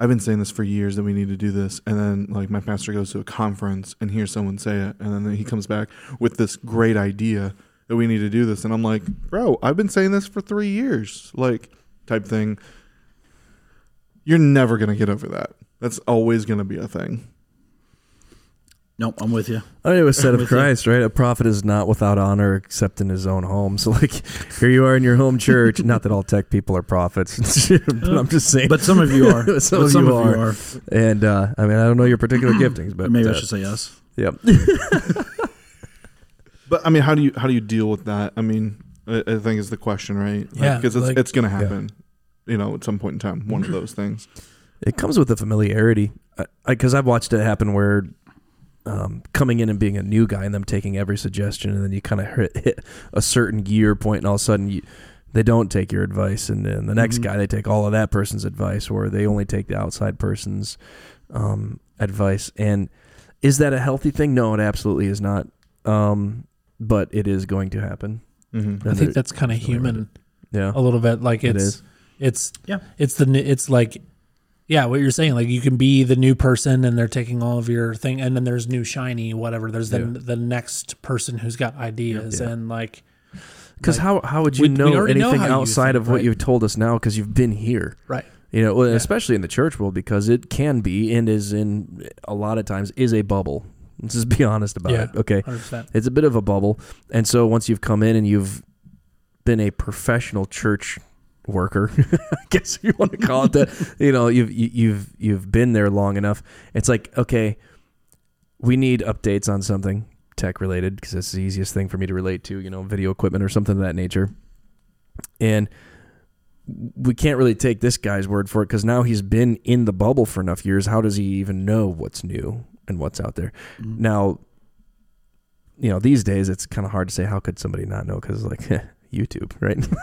I've been saying this for years that we need to do this, and then like my pastor goes to a conference and hears someone say it, and then he comes back with this great idea that we need to do this, and I'm like, bro, I've been saying this for three years, like type thing. You're never gonna get over that. That's always gonna be a thing. Nope, I'm with you. I mean, it was said of With you. Christ, right? A prophet is not without honor except in his own home. So, like, here you are in your home church. Not that all tech people are prophets, but I'm just saying. But some of you are. Some But of some you of you are. are. and uh, I mean, I don't know your particular giftings, but maybe uh, I should say yes. Yep. But I mean, how do you how do you deal with that? I mean, I, I think is the question, right? Yeah, because it's like- it's gonna happen. You know, at some point in time, one of those things. It comes with a familiarity, because I've watched it happen where um, coming in and being a new guy and them taking every suggestion, and then you kind of hit, hit a certain gear point, and all of a sudden you, they don't take your advice, and then the next Mhm. guy they take all of that person's advice, or they only take the outside person's um, advice. And is that a healthy thing? No, it absolutely is not. Um, but it is going to happen. Mm-hmm. I think that's kind of there's no way around human Yeah, a little bit. Like It it's, it's, Yeah. it's the, it's like, Yeah, what you're saying, like you can be the new person, and they're taking all of your thing, and then there's new shiny whatever. There's the the next person who's got ideas, and like Because Like, how how would you we- we know already know anything how you outside think, of what right? you've told us now? Because you've been here. right, You know, well, Yeah. especially in the church world, because it can be and is in a lot of times is a bubble. Let's just be honest about Yeah. it. Okay, hundred percent. it's a bit of a bubble, and so once you've come in and you've been a professional church worker, I guess you want to call it that. you know, you've you, you've you've been there long enough. It's like okay, we need updates on something tech related because that's the easiest thing for me to relate to. You know, video equipment or something of that nature, and we can't really take this guy's word for it because now he's been in the bubble for enough years. How does he even know what's new and what's out there? Mm-hmm. Now, you know, these days it's kind of hard to say how could somebody not know because like YouTube, right?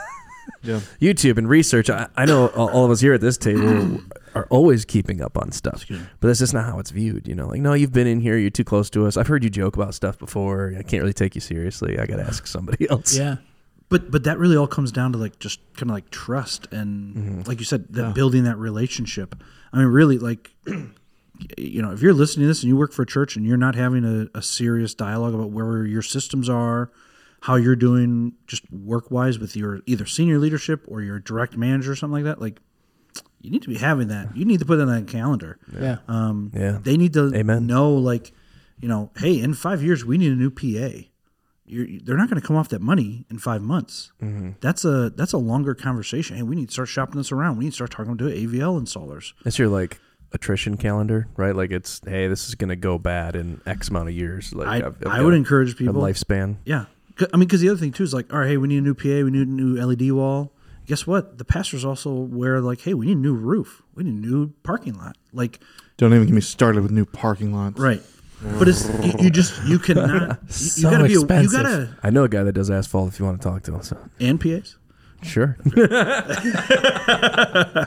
Yeah. YouTube and research. I, I know all of us here at this table are always keeping up on stuff, but that's just not how it's viewed. You know, like no, you've been in here, you're too close to us. I've heard you joke about stuff before. I can't really take you seriously. I got to ask somebody else. Yeah, But but that really all comes down to like just kind of like trust and mm-hmm. like you said, that Yeah. building that relationship. I mean, really, like you know, if you're listening to this and you work for a church and you're not having a, a serious dialogue about where your systems are, how you're doing, just work wise with your either senior leadership or your direct manager or something like that, like you need to be having that. You need to put it on a calendar. yeah, Um, Yeah. they need to Amen. know, like, you know, hey, in five years we need a new PA. You're, they're not going to come off that money in five months. Mm-hmm. That's a that's a longer conversation. Hey, we need to start shopping this around. We need to start talking to AVL installers. That's your like attrition calendar, right? Like it's hey, this is gonna go bad in X amount of years. Like I I've- I've I would a- encourage a people. lifespan. Yeah, I mean, because the other thing too is like, all right, hey, we need a new PA. We need a new LED wall. Guess what? The pastors also aware like, hey, we need a new roof. We need a new parking lot. Like, Don't even get me started with new parking lots. right. But it's you, you just you cannot. You, So you gotta be. A, you expensive. gotta I know a guy that does asphalt. If you want to talk to him, so and PAs. Sure.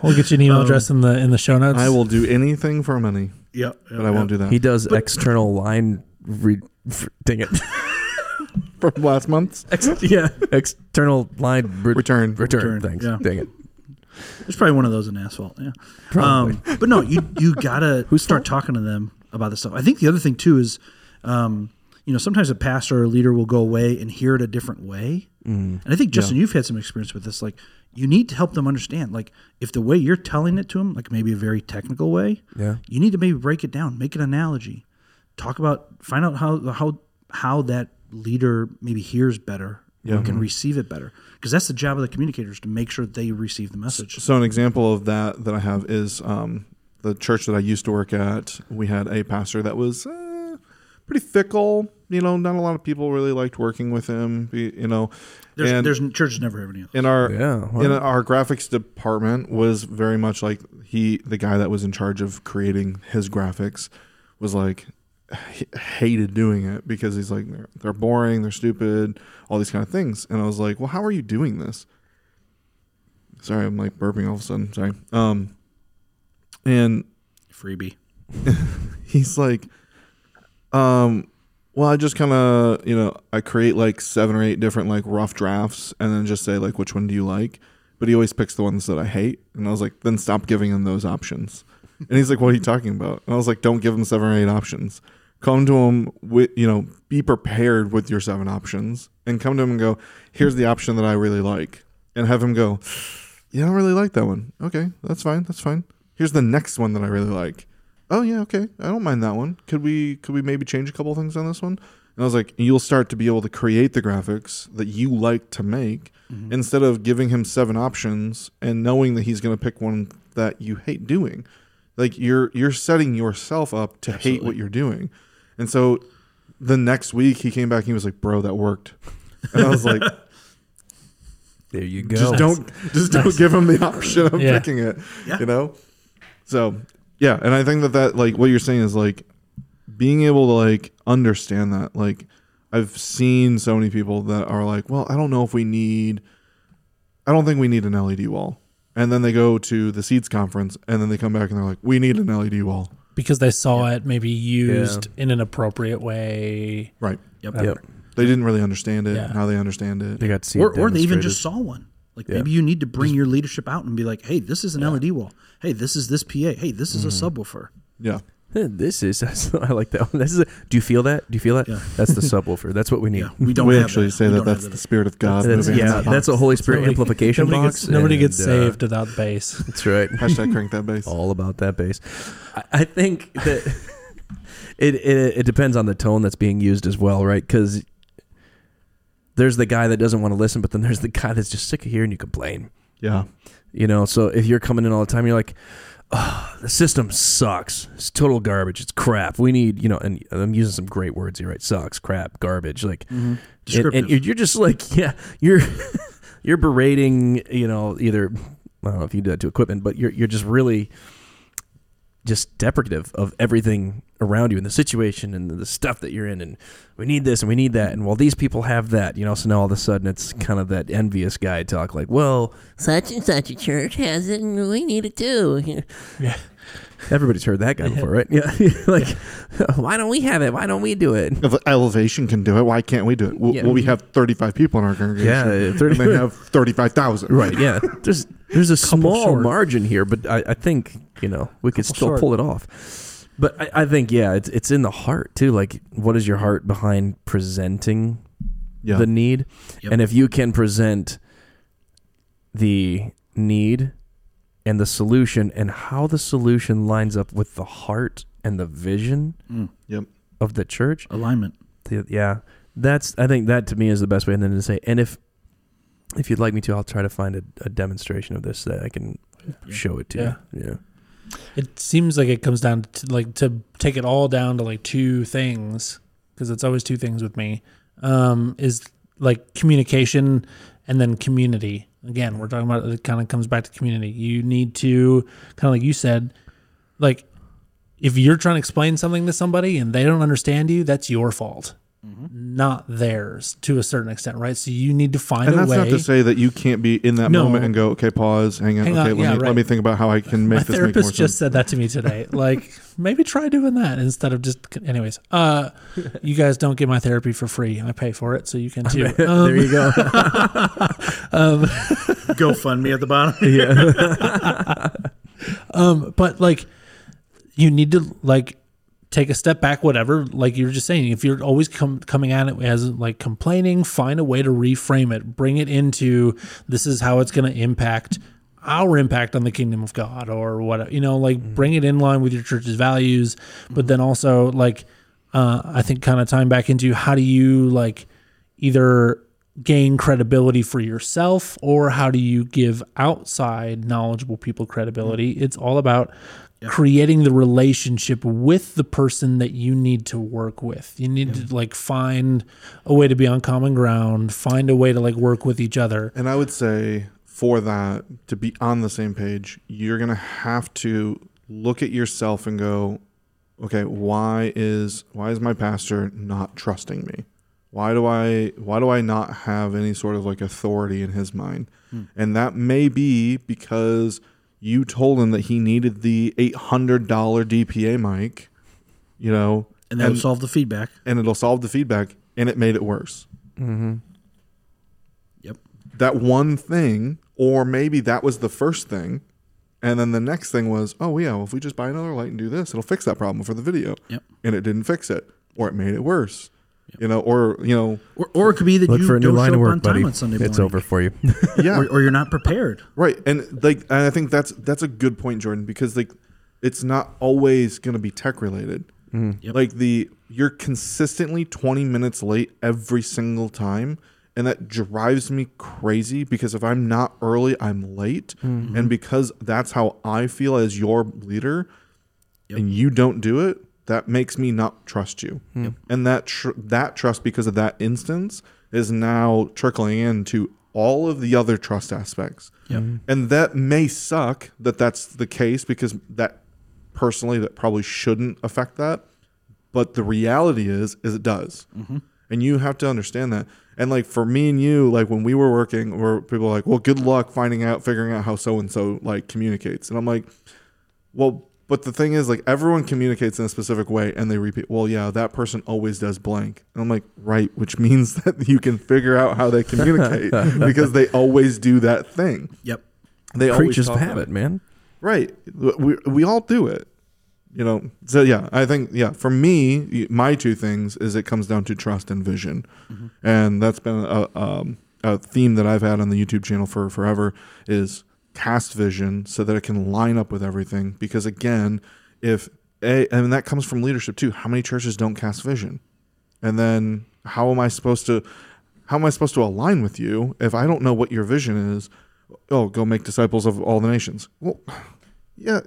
we'll get you an email address in the in the show notes. I will do anything for money, Yep. but I won't do that. He does external line. Re- f- dang it. from last month's Ex- yeah, external line re- return. return. Return, Thanks. yeah. Dang it. There's probably one of those in asphalt. Yeah. Probably. Um, but no, you you gotta Whose start fault? talking to them about this stuff. I think the other thing too is, um, you know, sometimes a pastor or a leader will go away and hear it a different way. Mm. And I think Justin, you've had some experience with this. Like, you need to help them understand. Like, if the way you're telling it to them, like maybe a very technical way, Yeah. you need to maybe break it down, make an analogy, talk about, find out how how how that leader maybe hears better, Yeah. can receive it better, because that's the job of the communicators to make sure they receive the message. So an example of that that I have is um, the church that I used to work at. We had a pastor that was uh, pretty fickle. You know, not a lot of people really liked working with him. You know, There's, and there's churches never have any. of in our Yeah, well. in our graphics department was very much like he the guy that was in charge of creating his graphics was like h- hated doing it because he's like they're, they're boring they're stupid all these kind of things and i was like well how are you doing this sorry i'm like burping all of a sudden sorry um and freebie. he's like um well i just kind of you know i create like seven or eight different like rough drafts and then just say like which one do you like? But he always picks the ones that i hate. And i was like then stop giving him those options. And he's like what are you talking about? And i was like don't give him seven or eight options. Come to him with you know be prepared with your seven options and come to him and go here's the option that i really like. And have him go yeah i don't really like that one. Okay that's fine that's fine. Here's the next one that i really like oh yeah okay. I don't mind that one. Could we could we maybe change a couple things on this one? And i was like you'll start to be able to create the graphics that you like to make mm-hmm. instead of giving him seven options and knowing that he's going to pick one that you hate doing. Like you're you're setting yourself up to hate what you're doing. And so the next week he came back and he was like bro that worked. And i was like there you go. just don't just don't give him the option of Yeah. picking it Yeah. you know? So yeah and i think that that like what you're saying is like being able to like understand that like i've seen so many people that are like well i don't know if we need i don't think we need an led wall and then they go to the seeds conference and then they come back and they're like we need an led wall because they saw it maybe used in an appropriate way. right Yep. Yep. they didn't really understand it Yeah. how they understand it They got seed Or, or they even demonstrated. just saw one. Like maybe you need to bring your leadership out and be like, "Hey, this is an LED wall. Hey, this is this PA. Hey, this is a subwoofer." Yeah. This is I like that one. This is a, do you feel that? Do you feel that? Yeah. That's the subwoofer. That's what we need. Yeah, we don't we have actually that. say We that don't have that's the spirit of God. That's, moving in yeah, that that's a. Holy Spirit Nobody- amplification nobody box. Gets, nobody and, gets uh, saved without bass. That's right. Hashtag crank that bass. all about that bass. I, I think that it, it it depends on the tone that's being used as well, right? Because there's the guy that doesn't want to listen, but then there's the guy that's just sick of hearing you complain. Yeah. You know, so if you're coming in all the time, you're like, oh, the system sucks. It's total garbage. It's crap. We need, you know, and I'm using some great words here, right? Sucks, crap, garbage. Like, mm-hmm. and, Descriptive. and you're, you're just like, yeah, you're you're berating, you know, either I don't know if you do that to equipment, but you're you're just really just deprecative of everything around you and the situation and the stuff that you're in and we need this and we need that and well these people have that you know so now all of a sudden it's kind of that envious guy talk like well Such and such a church has it, and we need it too. Yeah. Everybody's heard that guy before right yeah like why don't we have it why don't we do it If Elevation can do it, why can't we do it? Well, Yeah. well, we have 35 people in our congregation. Yeah, uh, and 30 they have 35,000. right yeah there's there's a small short. margin here but I, I think you know we could Couple still short. pull it off but I, I think yeah it's it's in the heart too like what is your heart behind presenting Yeah. the need. Yep. And if you can present the need and the solution and how the solution lines up with the heart and the vision Mm. Yep. of the church, alignment. th- yeah, that's I think that to me is the best way. And then to say, and if if you'd like me to, I'll try to find a, a demonstration of this that I can show it to Yeah. you. Yeah. It seems like it comes down to like to take it all down to like two things because it's always two things with me. Um, is like communication and then community. Again, we're talking about it kind of comes back to community. You need to kind of like you said, like if you're trying to explain something to somebody and they don't understand you, that's your fault, not theirs to a certain extent, right? So you need to find And a that's way. not to say that you can't be in that No. moment and go, okay, pause, hang on, Hang okay, on, let yeah, me right. let me think about how I can make my this make more therapist sense. just said that to me today like maybe try doing that instead of just anyways uh you guys don't get my therapy for free i pay for it so you can too there um, you go. Go fund me at the bottom. Yeah. um but like you need to like take a step back whatever like you were just saying if you're always com- coming at it as like complaining find a way to reframe it. Bring it into this is how it's going to impact our impact on the kingdom of god or what you know like mm-hmm. bring it in line with your church's values but mm-hmm. then also like uh i think kind of tying back into how do you like either gain credibility for yourself or how do you give outside knowledgeable people credibility. Mm-hmm. It's all about creating the relationship with the person that you need to work with. You need to like find a way to be on common ground find a way to like work with each other. And I would say for that to be on the same page, you're going to have to look at yourself and go, okay, why is why is my pastor not trusting me? Why do I why do I not have any sort of like authority in his mind? Hmm. And that may be because you told him that he needed the $800 DPA mic, you know, And that would solve the feedback. and it'll solve the feedback and it made it worse Mm-hmm. Yep. that one thing, or maybe that was the first thing, and then the next thing was, oh yeah, well, if we just buy another light and do this, it'll fix that problem for the video. Yep. And it didn't fix it, or it made it worse. You know, or you know, Or, or it could be that Look you for a new don't line show of up work, on time buddy. on Sunday morning. It's over for you. yeah, Or, or you're not prepared. right. And like, and I think that's that's a good point, Jordan, because like, it's not always going to be tech related. Mm. Yep. Like the you're consistently 20 minutes late every single time. And that drives me crazy because if I'm not early, I'm late. Mm-hmm. And because that's how I feel as your leader, and you don't do it, that makes me not trust you. Hmm. And that tr- that trust because of that instance is now trickling into all of the other trust aspects. Hmm. And that may suck that that's the case because that personally that probably shouldn't affect that. But the reality is is it does. Mm-hmm. And you have to understand that. And like for me and you like when we were working where people are like well good luck finding out figuring out how so and so like communicates. And i'm like well But the thing is, like everyone communicates in a specific way, and they repeat. Well, yeah, that person always does blank. And I'm like, right, which means that you can figure out how they communicate because they always do that thing. Yep. They always Creatures of about habit, man. Right. We we all do it. You know. So yeah, I think yeah, for me, my two things is it comes down to trust and vision. And that's been a um, a theme that I've had on the YouTube channel for forever is cast vision so that it can line up with everything because again, if a and that comes from leadership too. How many churches don't cast vision? And then how am I supposed to how am I supposed to align with you if I don't know what your vision is? Oh, go make disciples of all the nations. Well, yeah,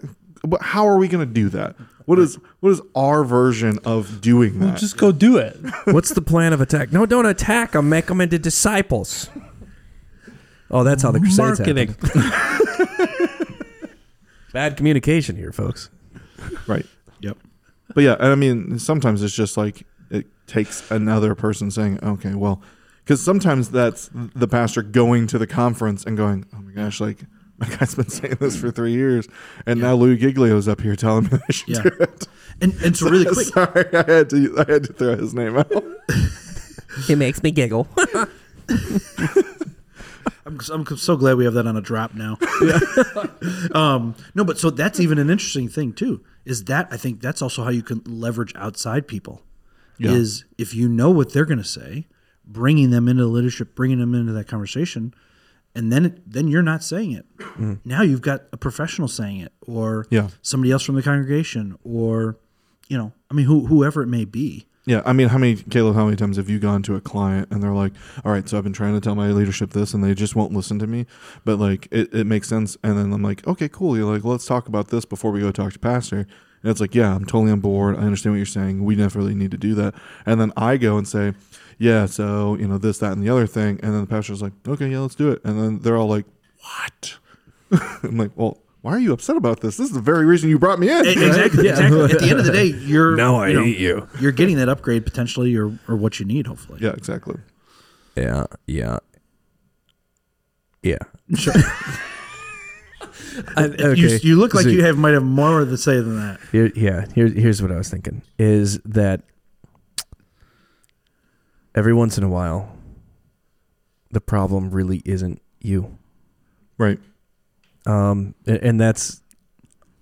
but how are we going to do that? What is what is our version of doing Well, that? just go do it. What's the plan of attack? No, don't attack them. Make them into disciples. Oh, that's how the crusades Marketing. happened. Bad communication here, folks. right. Yep. But yeah, and I mean, sometimes it's just like it takes another person saying, "Okay, well," because sometimes that's the pastor going to the conference and going, "Oh my gosh, like my guy's been saying this for three years, and now Lou Giglio's up here telling me I should Yeah. do it." And and so really quick, Sorry, I had to I had to throw his name out. It makes me giggle. I'm, I'm so glad we have that on a drop now. um, no, but so that's even an interesting thing too. Is that I think that's also how you can leverage outside people. Yeah. Is if you know what they're going to say, bringing them into the leadership, bringing them into that conversation, and then then you're not saying it. Now you've got a professional saying it, or Yeah. somebody else from the congregation, or you know, I mean, who, whoever it may be. Yeah, I mean, how many Caleb? How many times have you gone to a client and they're like, "All right, so I've been trying to tell my leadership this, and they just won't listen to me." But like, it, it makes sense, and then I'm like, "Okay, cool." You're like, "Let's talk about this before we go talk to pastor." And it's like, "Yeah, I'm totally on board. I understand what you're saying. We definitely need to do that." And then I go and say, "Yeah, so you know this, that, and the other thing," and then the pastor's like, "Okay, yeah, let's do it." And then they're all like, "What?" I'm like, "Well." Why are you upset about this? This is the very reason you brought me in. Exactly. exactly. At the end of the day, you're Now I you know, hate you. You're getting that upgrade potentially, or or what you need, hopefully. Yeah, exactly. Yeah, yeah, yeah. I, okay. You, you look like so you have might have more to say than that. Here, yeah. Here, here's what I was thinking: is that every once in a while, the problem really isn't you. Right. Um and, and that's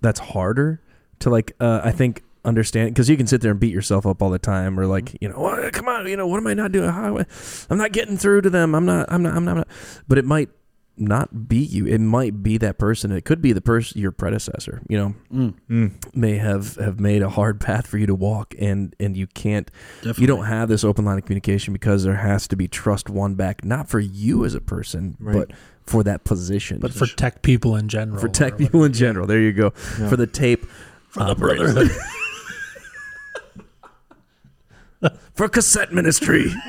that's harder to like uh i think understand because you can sit there and beat yourself up all the time or like you know "Oh, come on you know what am i not doing How, i'm not getting through to them i'm not i'm not i'm not, I'm not. but it might not be you it might be that person it could be the person your predecessor you know Mm, Mm. may have have made a hard path for you to walk and and you can't definitely. you don't have this open line of communication because there has to be trust won back not for you as a person Right. but for that position But for tech people in general. for tech or people in general. There you go. Yeah. For the tape. For the operators. brotherhood. For cassette ministry.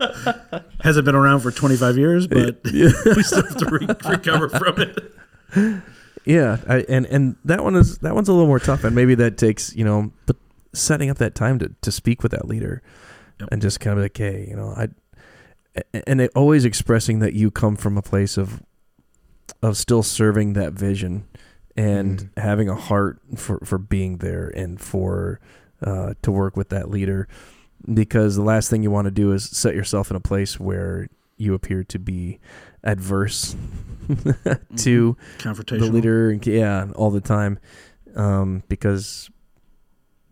hasn't been around for 25 years, but we still have to re- recover from it. yeah, I, and and that one is that one's a little more tough, and maybe that takes you know, but setting up that time to to speak with that leader, Yep. and just kind of like, hey, you know, I, and it, always expressing that you come from a place of of still serving that vision and Mhm. having a heart for for being there and for uh, to work with that leader because the last thing you want to do is set yourself in a place where you appear to be adverse to Confrontational. the leader and yeah all the time um, because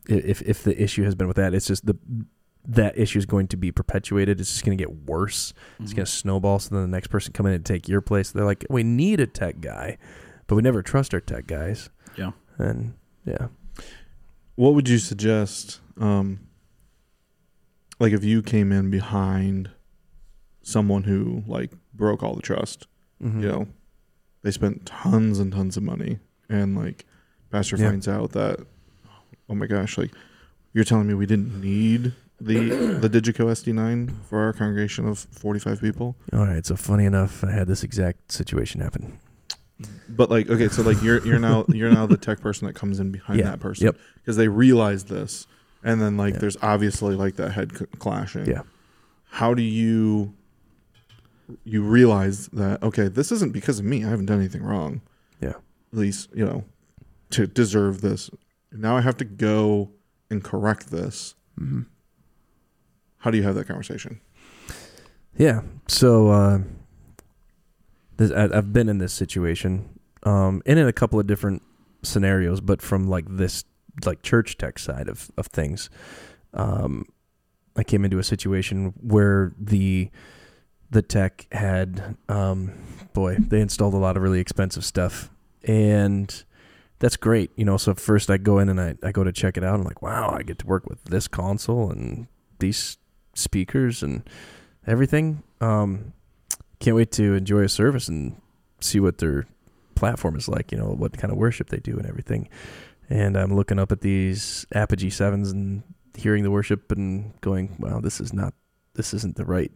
if if the issue has been with that it's just the that issue is going to be perpetuated it's just going to get worse it's Mhm. going to snowball so then the next person come in and take your place they're like we need a tech guy but we never trust our tech guys Yeah. and yeah What would you suggest? Um, like if you came in behind someone who like broke all the trust, Mhm. you know, they spent tons and tons of money, and like pastor Yeah. finds out that, oh my gosh, like you're telling me we didn't need the the Digico SD9 for our congregation of 45 people, all right so funny enough i had this exact situation happen but like okay, so like you're you're now you're now the tech person that comes in behind Yeah. that person, Yep. because they realize this, and then like Yeah. there's obviously like that head c- clashing. yeah how do you you realize that okay this isn't because of me i haven't done anything wrong Yeah. at least you know to deserve this. Now I have to go and correct this. Mm-hmm. How do you have that conversation? Yeah. So uh, this, I, I've been in this situation, um, and in a couple of different scenarios, but from like this like church tech side of of things, um, I came into a situation where the the tech had um, boy they installed a lot of really expensive stuff. And that's great you know so first i go in and I, I go to check it out. I'm like wow i get to work with this console and these speakers and everything. Um, can't wait to enjoy a service and see what their platform is like you know what kind of worship they do and everything and i'm looking up at these apogee 7s and hearing the worship and going wow this is not this isn't the right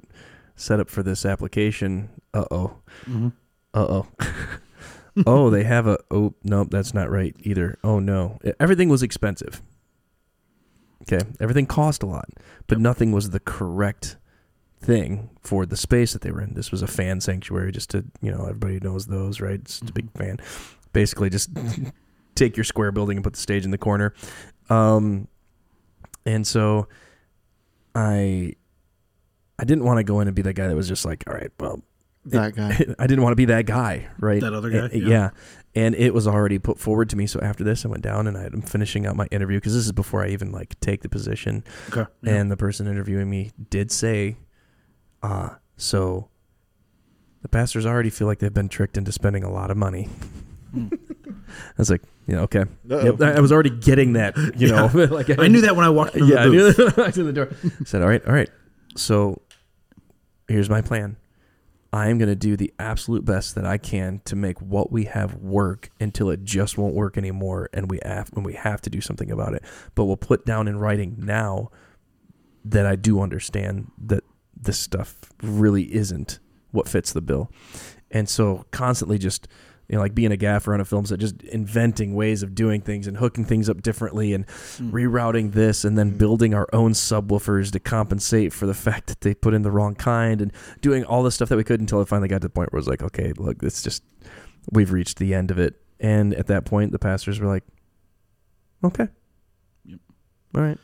setup for this application. Uh-oh. Mhm. uh-oh. Oh they have a oh nope that's not right either. Oh no. Everything was expensive. Okay everything cost a lot but nothing was the correct thing for the space that they were in. This was a fan sanctuary just to you know everybody knows those right? It's a big fan. Basically just take your square building and put the stage in the corner um and so i i didn't want to go in and be that guy that was just like all right well That guy. I didn't want to be that guy, right? That other guy? Yeah. yeah. And it was already put forward to me. So after this, I went down and I'm finishing out my interview because this is before I even like take the position. Okay. Yeah. And the person interviewing me did say, uh, so the pastors already feel like they've been tricked into spending a lot of money. I was like, yeah, okay. Yep, I I was already getting that, you know. like I knew that when I walked into yeah, I the knew booth. that when I walked in the door. I said, all right, all right. So here's my plan. I am going to do the absolute best that I can to make what we have work until it just won't work anymore, and we have and we have to do something about it. But we'll put down in writing now that I do understand that this stuff really isn't what fits the bill, and so constantly just you know like being a gaffer on a film set, just inventing ways of doing things and hooking things up differently and hmm. rerouting this and then hmm. building our own subwoofers to compensate for the fact that they put in the wrong kind and doing all the stuff that we could until it finally got to the point where it was like, okay, look, it's just we've reached the end of it. And at that point, the pastors were like, okay, Yep. all right,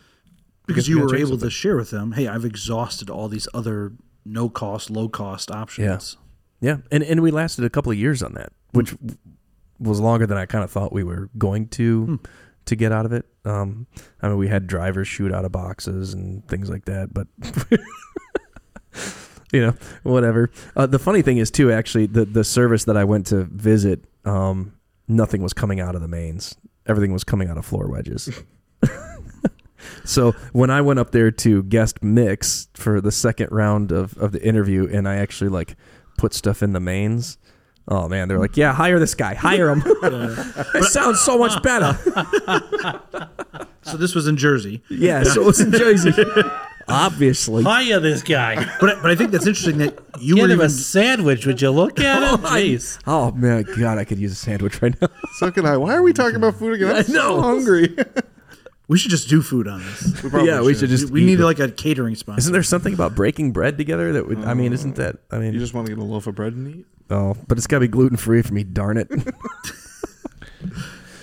because guess we you were able something. to share with them, hey, I've exhausted all these other no cost, low cost options. Yeah. yeah. And and we lasted a couple of years on that, which was longer than I kind of thought we were going to to get out of it. Um, I mean, we had drivers shoot out of boxes and things like that, but you know, whatever. Uh, the funny thing is too, actually, the the service that I went to visit, um, nothing was coming out of the mains. Everything was coming out of floor wedges. so when I went up there to guest mix for the second round of, of the interview, and I actually like put stuff in the mains. Oh man, they're like, yeah, hire this guy, hire him. it sounds so much better. So this was in Jersey, Yeah, so it was in Jersey. Obviously. Hiya, this guy. but but I think that's interesting that you Get were him even a sandwich. Would you look at it? Oh, Jeez. Oh man, God, I could use a sandwich right now. So can I. Why are we talking about food again? I'm I so hungry. We should just do food on this. We probably yeah, we should just. we eat. need like a catering sponsor. Isn't there something about breaking bread together that would? I mean, isn't that? I mean, You just want to get a loaf of bread and eat? oh, but it's got to be gluten free for me. Darn it.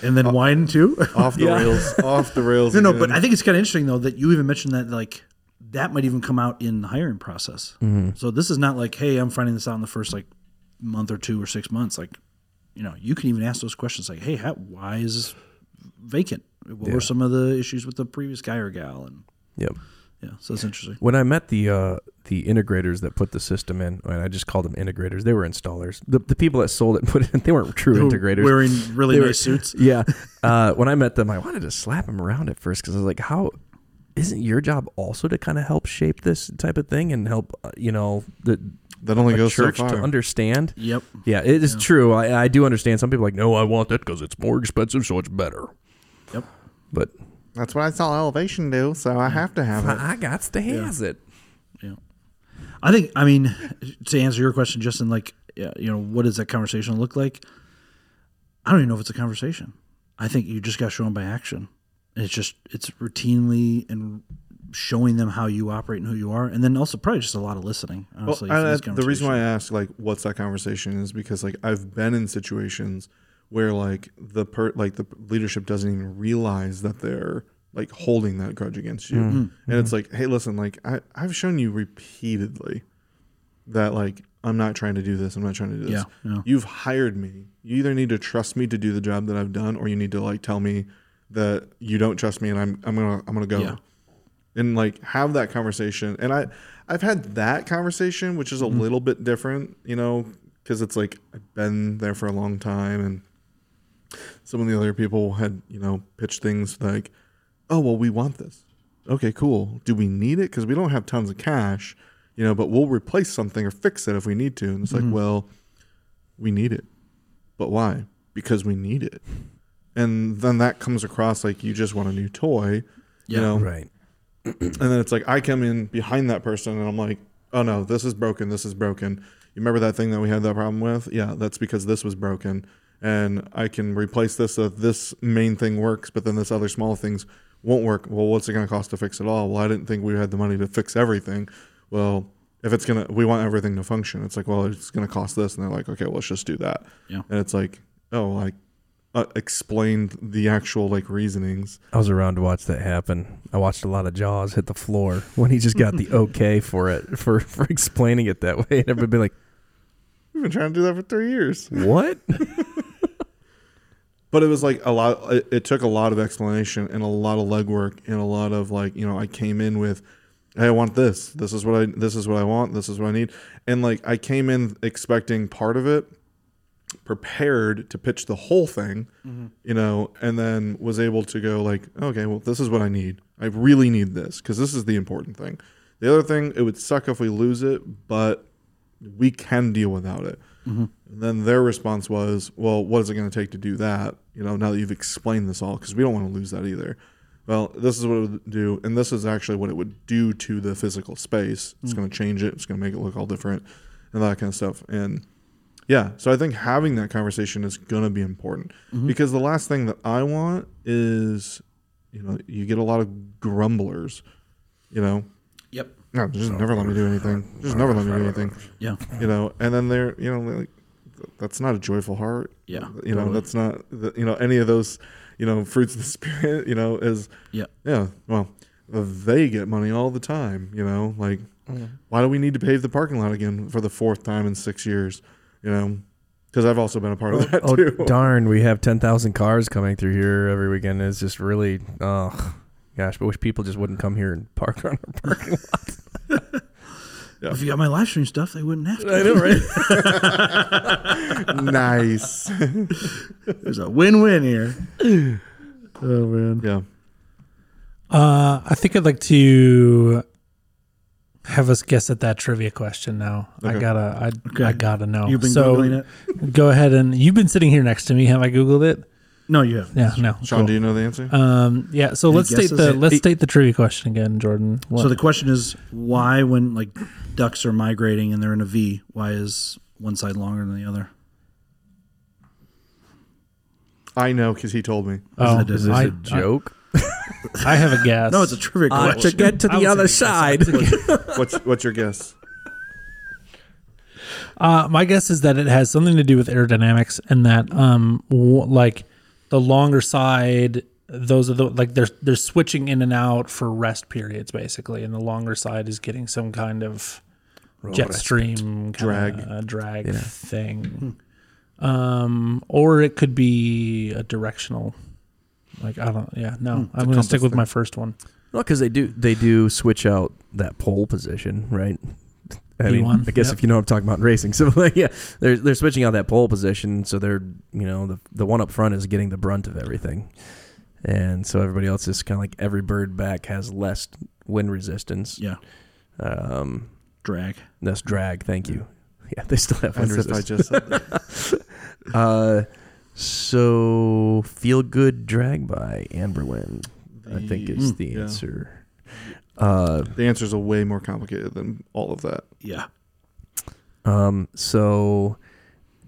and then wine too. Off the Yeah. rails. Off the rails. no, no, again. but I think it's kind of interesting though that you even mentioned that like that might even come out in the hiring process. Mm-hmm. So this is not like, hey, I'm finding this out in the first like month or two or six months. Like, you know, you can even ask those questions like, hey, how, why is this vacant? What Yeah. were some of the issues with the previous guy or gal? And yep. yeah, so it's interesting. When I met the uh, the integrators that put the system in, and I just called them integrators. They were installers. The, the people that sold it and put it in, they weren't true Who were integrators. wearing really They were- nice suits. yeah. Uh, when I met them, I wanted to slap them around at first because I was like, "How isn't your job also to kind of help shape this type of thing and help uh, you know the that only a goes so church far. to understand?" Yep. Yeah, it is Yeah. true. I, I do understand. Some people are like, "No, I want that because it's more expensive, so it's better." Yep. But That's what I saw Elevation do, so I have to have it. I got to has it. Yeah. I think, I mean, to answer your question, Justin, like, yeah, you know, what does that conversation look like? I don't even know if it's a conversation. I think you just got shown by action. And it's just, it's routinely and showing them how you operate and who you are. And then also probably just a lot of listening, honestly. Well, I- uh, the reason why I ask like what's that conversation is because like I've been in situations where like the per like the leadership doesn't even realize that they're like holding that grudge against you, Mm-hmm. and it's like, hey, listen, like I I've shown you repeatedly that like I'm not trying to do this. I'm not trying to do this. Yeah, yeah. You've hired me. You either need to trust me to do the job that I've done, or you need to like tell me that you don't trust me, and I'm I'm gonna I'm gonna go Yeah. and like have that conversation. And I I've had that conversation, which is a little bit different, you know, because it's like I've been there for a long time, and some of the other people had you know pitched things like, oh well, we want this. Okay, cool. Do we need it? Because we don't have tons of cash, you know, but we'll replace something or fix it if we need to. And it's like, mm-hmm. well, we need it. But why? Because we need it. And then that comes across like you just want a new toy, you know. Right. And then it's like I come in behind that person and I'm like, oh no, this is broken. This is broken. You remember that thing that we had that problem with? Yeah, that's because this was broken. And I can replace this so this main thing works, but then this other small things won't work. Well, what's it going to cost to fix it all? Well, I didn't think we had the money to fix everything. Well, if it's going to, we want everything to function. It's like, well, it's going to cost this. And they're like, okay, well, let's just do that. Yeah. And it's like, oh, like, uh, explained the actual like reasonings. I was around to watch that happen. I watched a lot of Jaws hit the floor when he just got the okay for it for for explaining it that way, and everybody be like, We've been trying to do that for three years. "What?" but it was like a lot it, it took a lot of explanation and a lot of legwork and a lot of like you know i came in with hey i want this. This is what i this is what i want. This is what i need. And like i came in expecting part of it prepared to pitch the whole thing mm-hmm. you know and then was able to go like okay well this is what i need. I really need this because this is the important thing. The other thing it would suck if we lose it but we can deal without it mm-hmm. and then their response was, "Well, what is it going to take to do that? You know, now that you've explained this all, because we don't want to lose that either." Well, this is what it would do, and this is actually what it would do to the physical space. It's mm. going to change it. It's going to make it look all different, and that kind of stuff. And yeah, so I think having that conversation is going to be important mm-hmm. because the last thing that I want is, you know, you get a lot of grumblers. You know. No, just never let me do anything. Just never let me do anything Yeah. you know and then they're you know like that's not a joyful heart Yeah, you know totally. that's not the, you know any of those you know fruits of the spirit you know is Yeah. yeah well they get money all the time you know like mm-hmm. why do we need to pave the parking lot again for the fourth time in six years you know because i've also been a part of oh, that oh too darn, we have ten thousand cars coming through here every weekend. It's just really, oh gosh, I wish people just wouldn't come here and park on our parking lot. If you got my live stream stuff, they wouldn't have to. I know, right? nice There's a win-win here. Oh man. yeah Uh, I think I'd like to have us guess at that trivia question now. I gotta, I, Okay. I gotta know. You've been so googling it. Go ahead and you've been sitting here next to me. Have I googled it? No, you have. Yeah, no. sean cool. do you know the answer Um, yeah. So Any let's state guesses? the let's Hey- state the trivia question again, Jordan. What- So the question is, why when like ducks are migrating and they're in a V, why is one side longer than the other? i know because he told me oh, Is Is this I, a joke? I, I have a guess. No, it's a trivia Uh, question. to get to I the would other side. what's what's your guess Uh, my guess is that it has something to do with aerodynamics, and that um, w- like the longer side, those are the like they're they're switching in and out for rest periods basically, and the longer side is getting some kind of jet stream Drag. drag Yeah. thing. Um, or it could be a directional. Like I don't, yeah, no, I'm gonna stick with thing. my first one. Well, because they do they do switch out that pole position, right? I mean, P1, I guess yep. if you know what I'm talking about in racing, so like, yeah, they're they're switching out that pole position, so they're you know the the one up front is getting the brunt of everything, and so everybody else is kind of like every bird back has less wind resistance, yeah, um, drag. less drag. Thank you. Yeah, they still have wind as if i resistance. just said that. Uh, so feel good drag by Anberlin, I think is the Yeah. answer. Uh, the answers are way more complicated than all of that Yeah, Um, so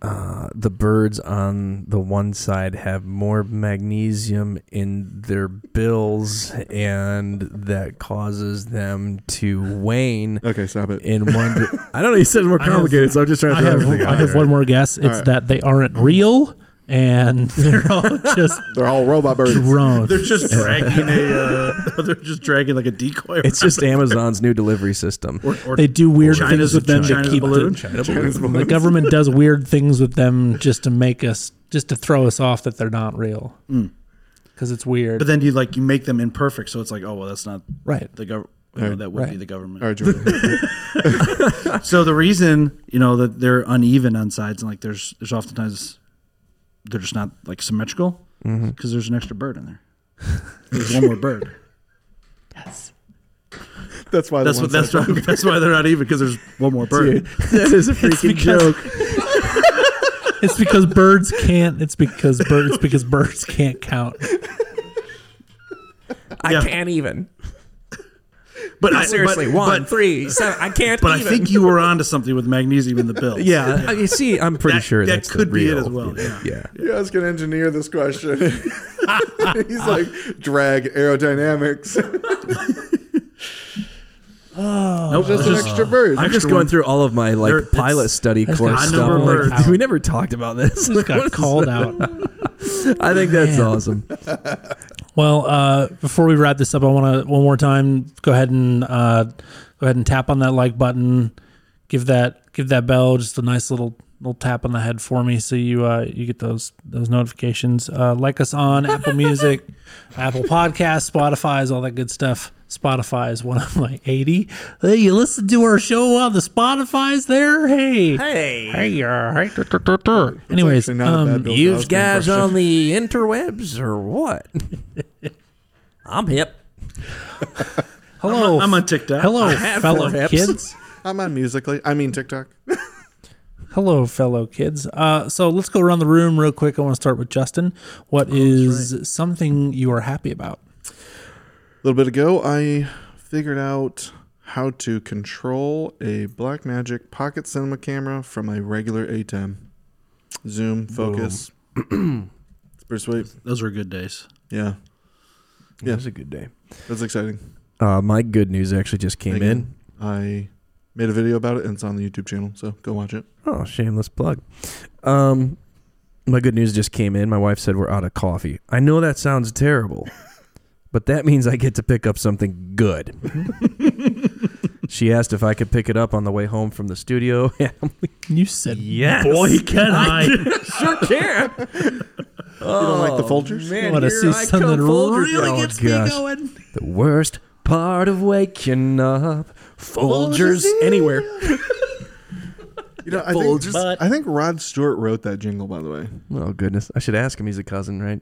uh, the birds on the one side have more magnesium in their bills, and that causes them to wane okay stop it in one. di- I don't know. You said it's more I have- complicated, so I'm just trying to I throw have, everything I out have there. one more guess. It's All right. that they aren't real, and they're all just They're all robot birds. drones. They're just dragging a. Uh, they're just dragging like a decoy. It's just Amazon's new delivery system. or, or They do weird China's things with them China's to keep balloon. the, the government does weird things with them just to make us just to throw us off that they're not real because it's weird. But then you like you make them imperfect, so it's like, oh well, that's not right. the government. Right. that would be the government. All right, Jordan. So the reason you know that they're uneven on sides and like there's there's oftentimes they're just not like symmetrical mm-hmm. because there's an extra bird in there. There's one more bird. That's why. That's what that's why, that's why they're not even because there's one more bird. that is a freaking because- joke. It's because birds can't. It's because birds. It's because birds can't count. I Yeah. can't even. But I, Seriously, but, one, but, three, seven. I can't. but I think you were onto something with magnesium in the bill. Yeah, uh, you see, I'm pretty That- sure that that's the could be it as well, yeah. yeah. You guys can engineer this question. He's like drag aerodynamics. Nope, Just it's an extra bird. I'm just going one. through all of my like There- pilot study course stuff. number I'm birds. Like, we never talked about this. Just got called out. I think that's Man. awesome. Well, uh, before we wrap this up, I want to one more time go ahead and uh, go ahead and tap on that like button. Give that give that bell just a nice little little tap on the head for me, so you uh, you get those those notifications. Uh, like us on Apple Music, Apple Podcasts, Spotify's, all that good stuff. Spotify is one of my eighty. Hey, you listen to our show on the Spotify's there? Hey, Hey, hey, uh, hey. dur, dur, dur, dur. Anyways, actually not a bad um, you guys impression. on the interwebs or what? I'm hip. hello, I'm on TikTok. hello, fellow kids. I'm on Musically. I mean TikTok. Hello, fellow kids. Uh, so let's go around the room real quick. I want to start with Justin. What is something you are happy about? A little bit ago, I figured out how to control a Blackmagic Pocket Cinema camera from a regular ATEM. Zoom, focus. it's pretty sweet. Those were good days. Yeah, Yeah, Yeah. it was a good day. that's exciting. Uh, my good news actually just came in. Again, I made a video about it and it's on the YouTube channel, so go watch it. Oh, shameless plug. Um, my good news just came in. My wife said we're out of coffee. I know that sounds terrible, but that means I get to pick up something good. she asked if I could pick it up on the way home from the studio. You said, yes. "Boy, can I!" sure can. You don't like the oh, Folgers? Man, want to here see I something come, Folgers. really Oh, gets me oh, gosh. going. The worst part of waking up. Folgers anywhere. You know, I think, I think Rod Stewart wrote that jingle, by the way. Oh goodness, I should ask him. He's a cousin, right?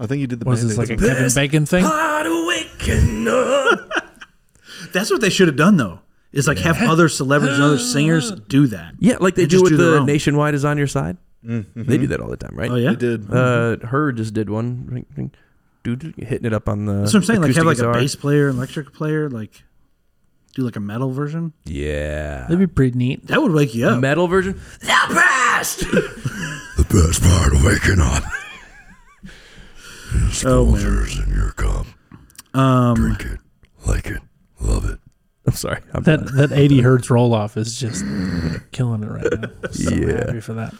I think he did the Was this like a. Kevin Bacon thing? Part of waking up. That's what they should have done though. Is like have other celebrities and other singers do that. Yeah, like they And do just with do their the own. Nationwide is on your side. They do that all the time, right? Oh yeah. They did. Uh, her just did one, ring, ring, doo, doo, hitting it up on the. That's what I'm saying. Like have like acoustic a bass player, electric player, like do like a metal version. Yeah, That'd be pretty neat. That would wake you up. metal version. The best. The best part of waking up is Oh, man. In your cup. Um, Drink it, like it, love it. I'm sorry. I'm That done. that 80 hertz roll off is just killing it right now. So Yeah. happy for that.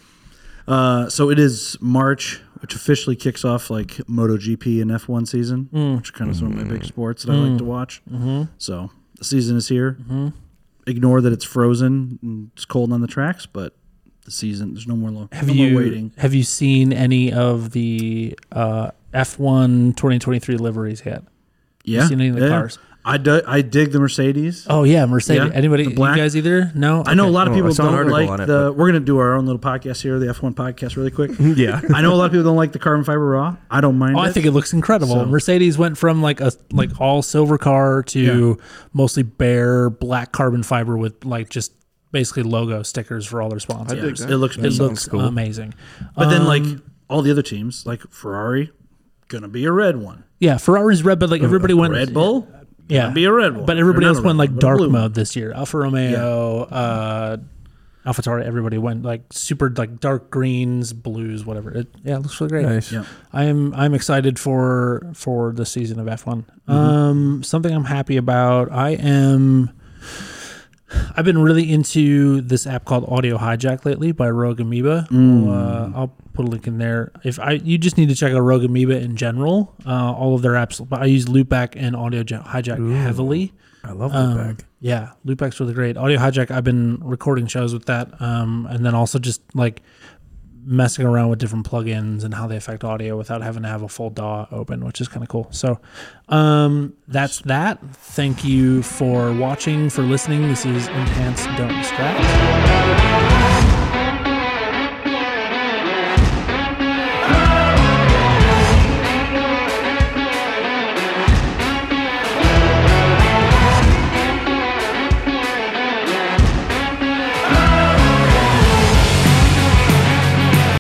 uh, so it is March, which officially kicks off like MotoGP and F1 season, Mm. which are kind of some of my big sports that I like to watch. So the season is here. Ignore that it's frozen and it's cold on the tracks, but the season there's no more long. Have no you more waiting. have you seen any of the uh, F1 2023 liveries yet? Yeah, seen any of the yeah. cars? I do, I dig the Mercedes. Oh yeah, Mercedes. Yeah, Anybody? the You black- guys either? No. I know a lot of Oh, people saw an don't like it, the. but- We're gonna do our own little podcast here, the F1 podcast, really quick. yeah. I know a lot of people don't like the carbon fiber raw. I don't mind. Oh, it. I think it looks incredible. So- Mercedes went from like a like all silver car to mostly bare black carbon fiber with like just basically logo stickers for all their sponsors. dig that. it looks. It beautiful. looks amazing. But then, Um, like all the other teams, like Ferrari, gonna be a red one. yeah, Ferrari's red, but like everybody went Red Bull, Yeah, gonna be a red one. But everybody else went like one, but a dark mode this year. Alfa Romeo, uh, AlphaTauri, everybody went like super like dark greens, blues, whatever. It, yeah, it looks really great. Nice. Yeah. I am I'm excited for for the season of F1. Mm-hmm. Um, something I'm happy about. I am. I've been really into this app called Audio Hijack lately by Rogue Amoeba. I'll, uh, I'll put a link in there. If I, you just need to check out Rogue Amoeba in general. Uh, all of their apps. But I use Loopback and Audio Ja- Hijack heavily. I love Um, Loopback. Yeah, Loopback's really great. Audio Hijack. I've been recording shows with that, um, and then also just like messing around with different plugins and how they affect audio without having to have a full DAW open, which is kind of cool. So um, that's that. Thank you for watching, for listening. This is Enhance Don't Distract.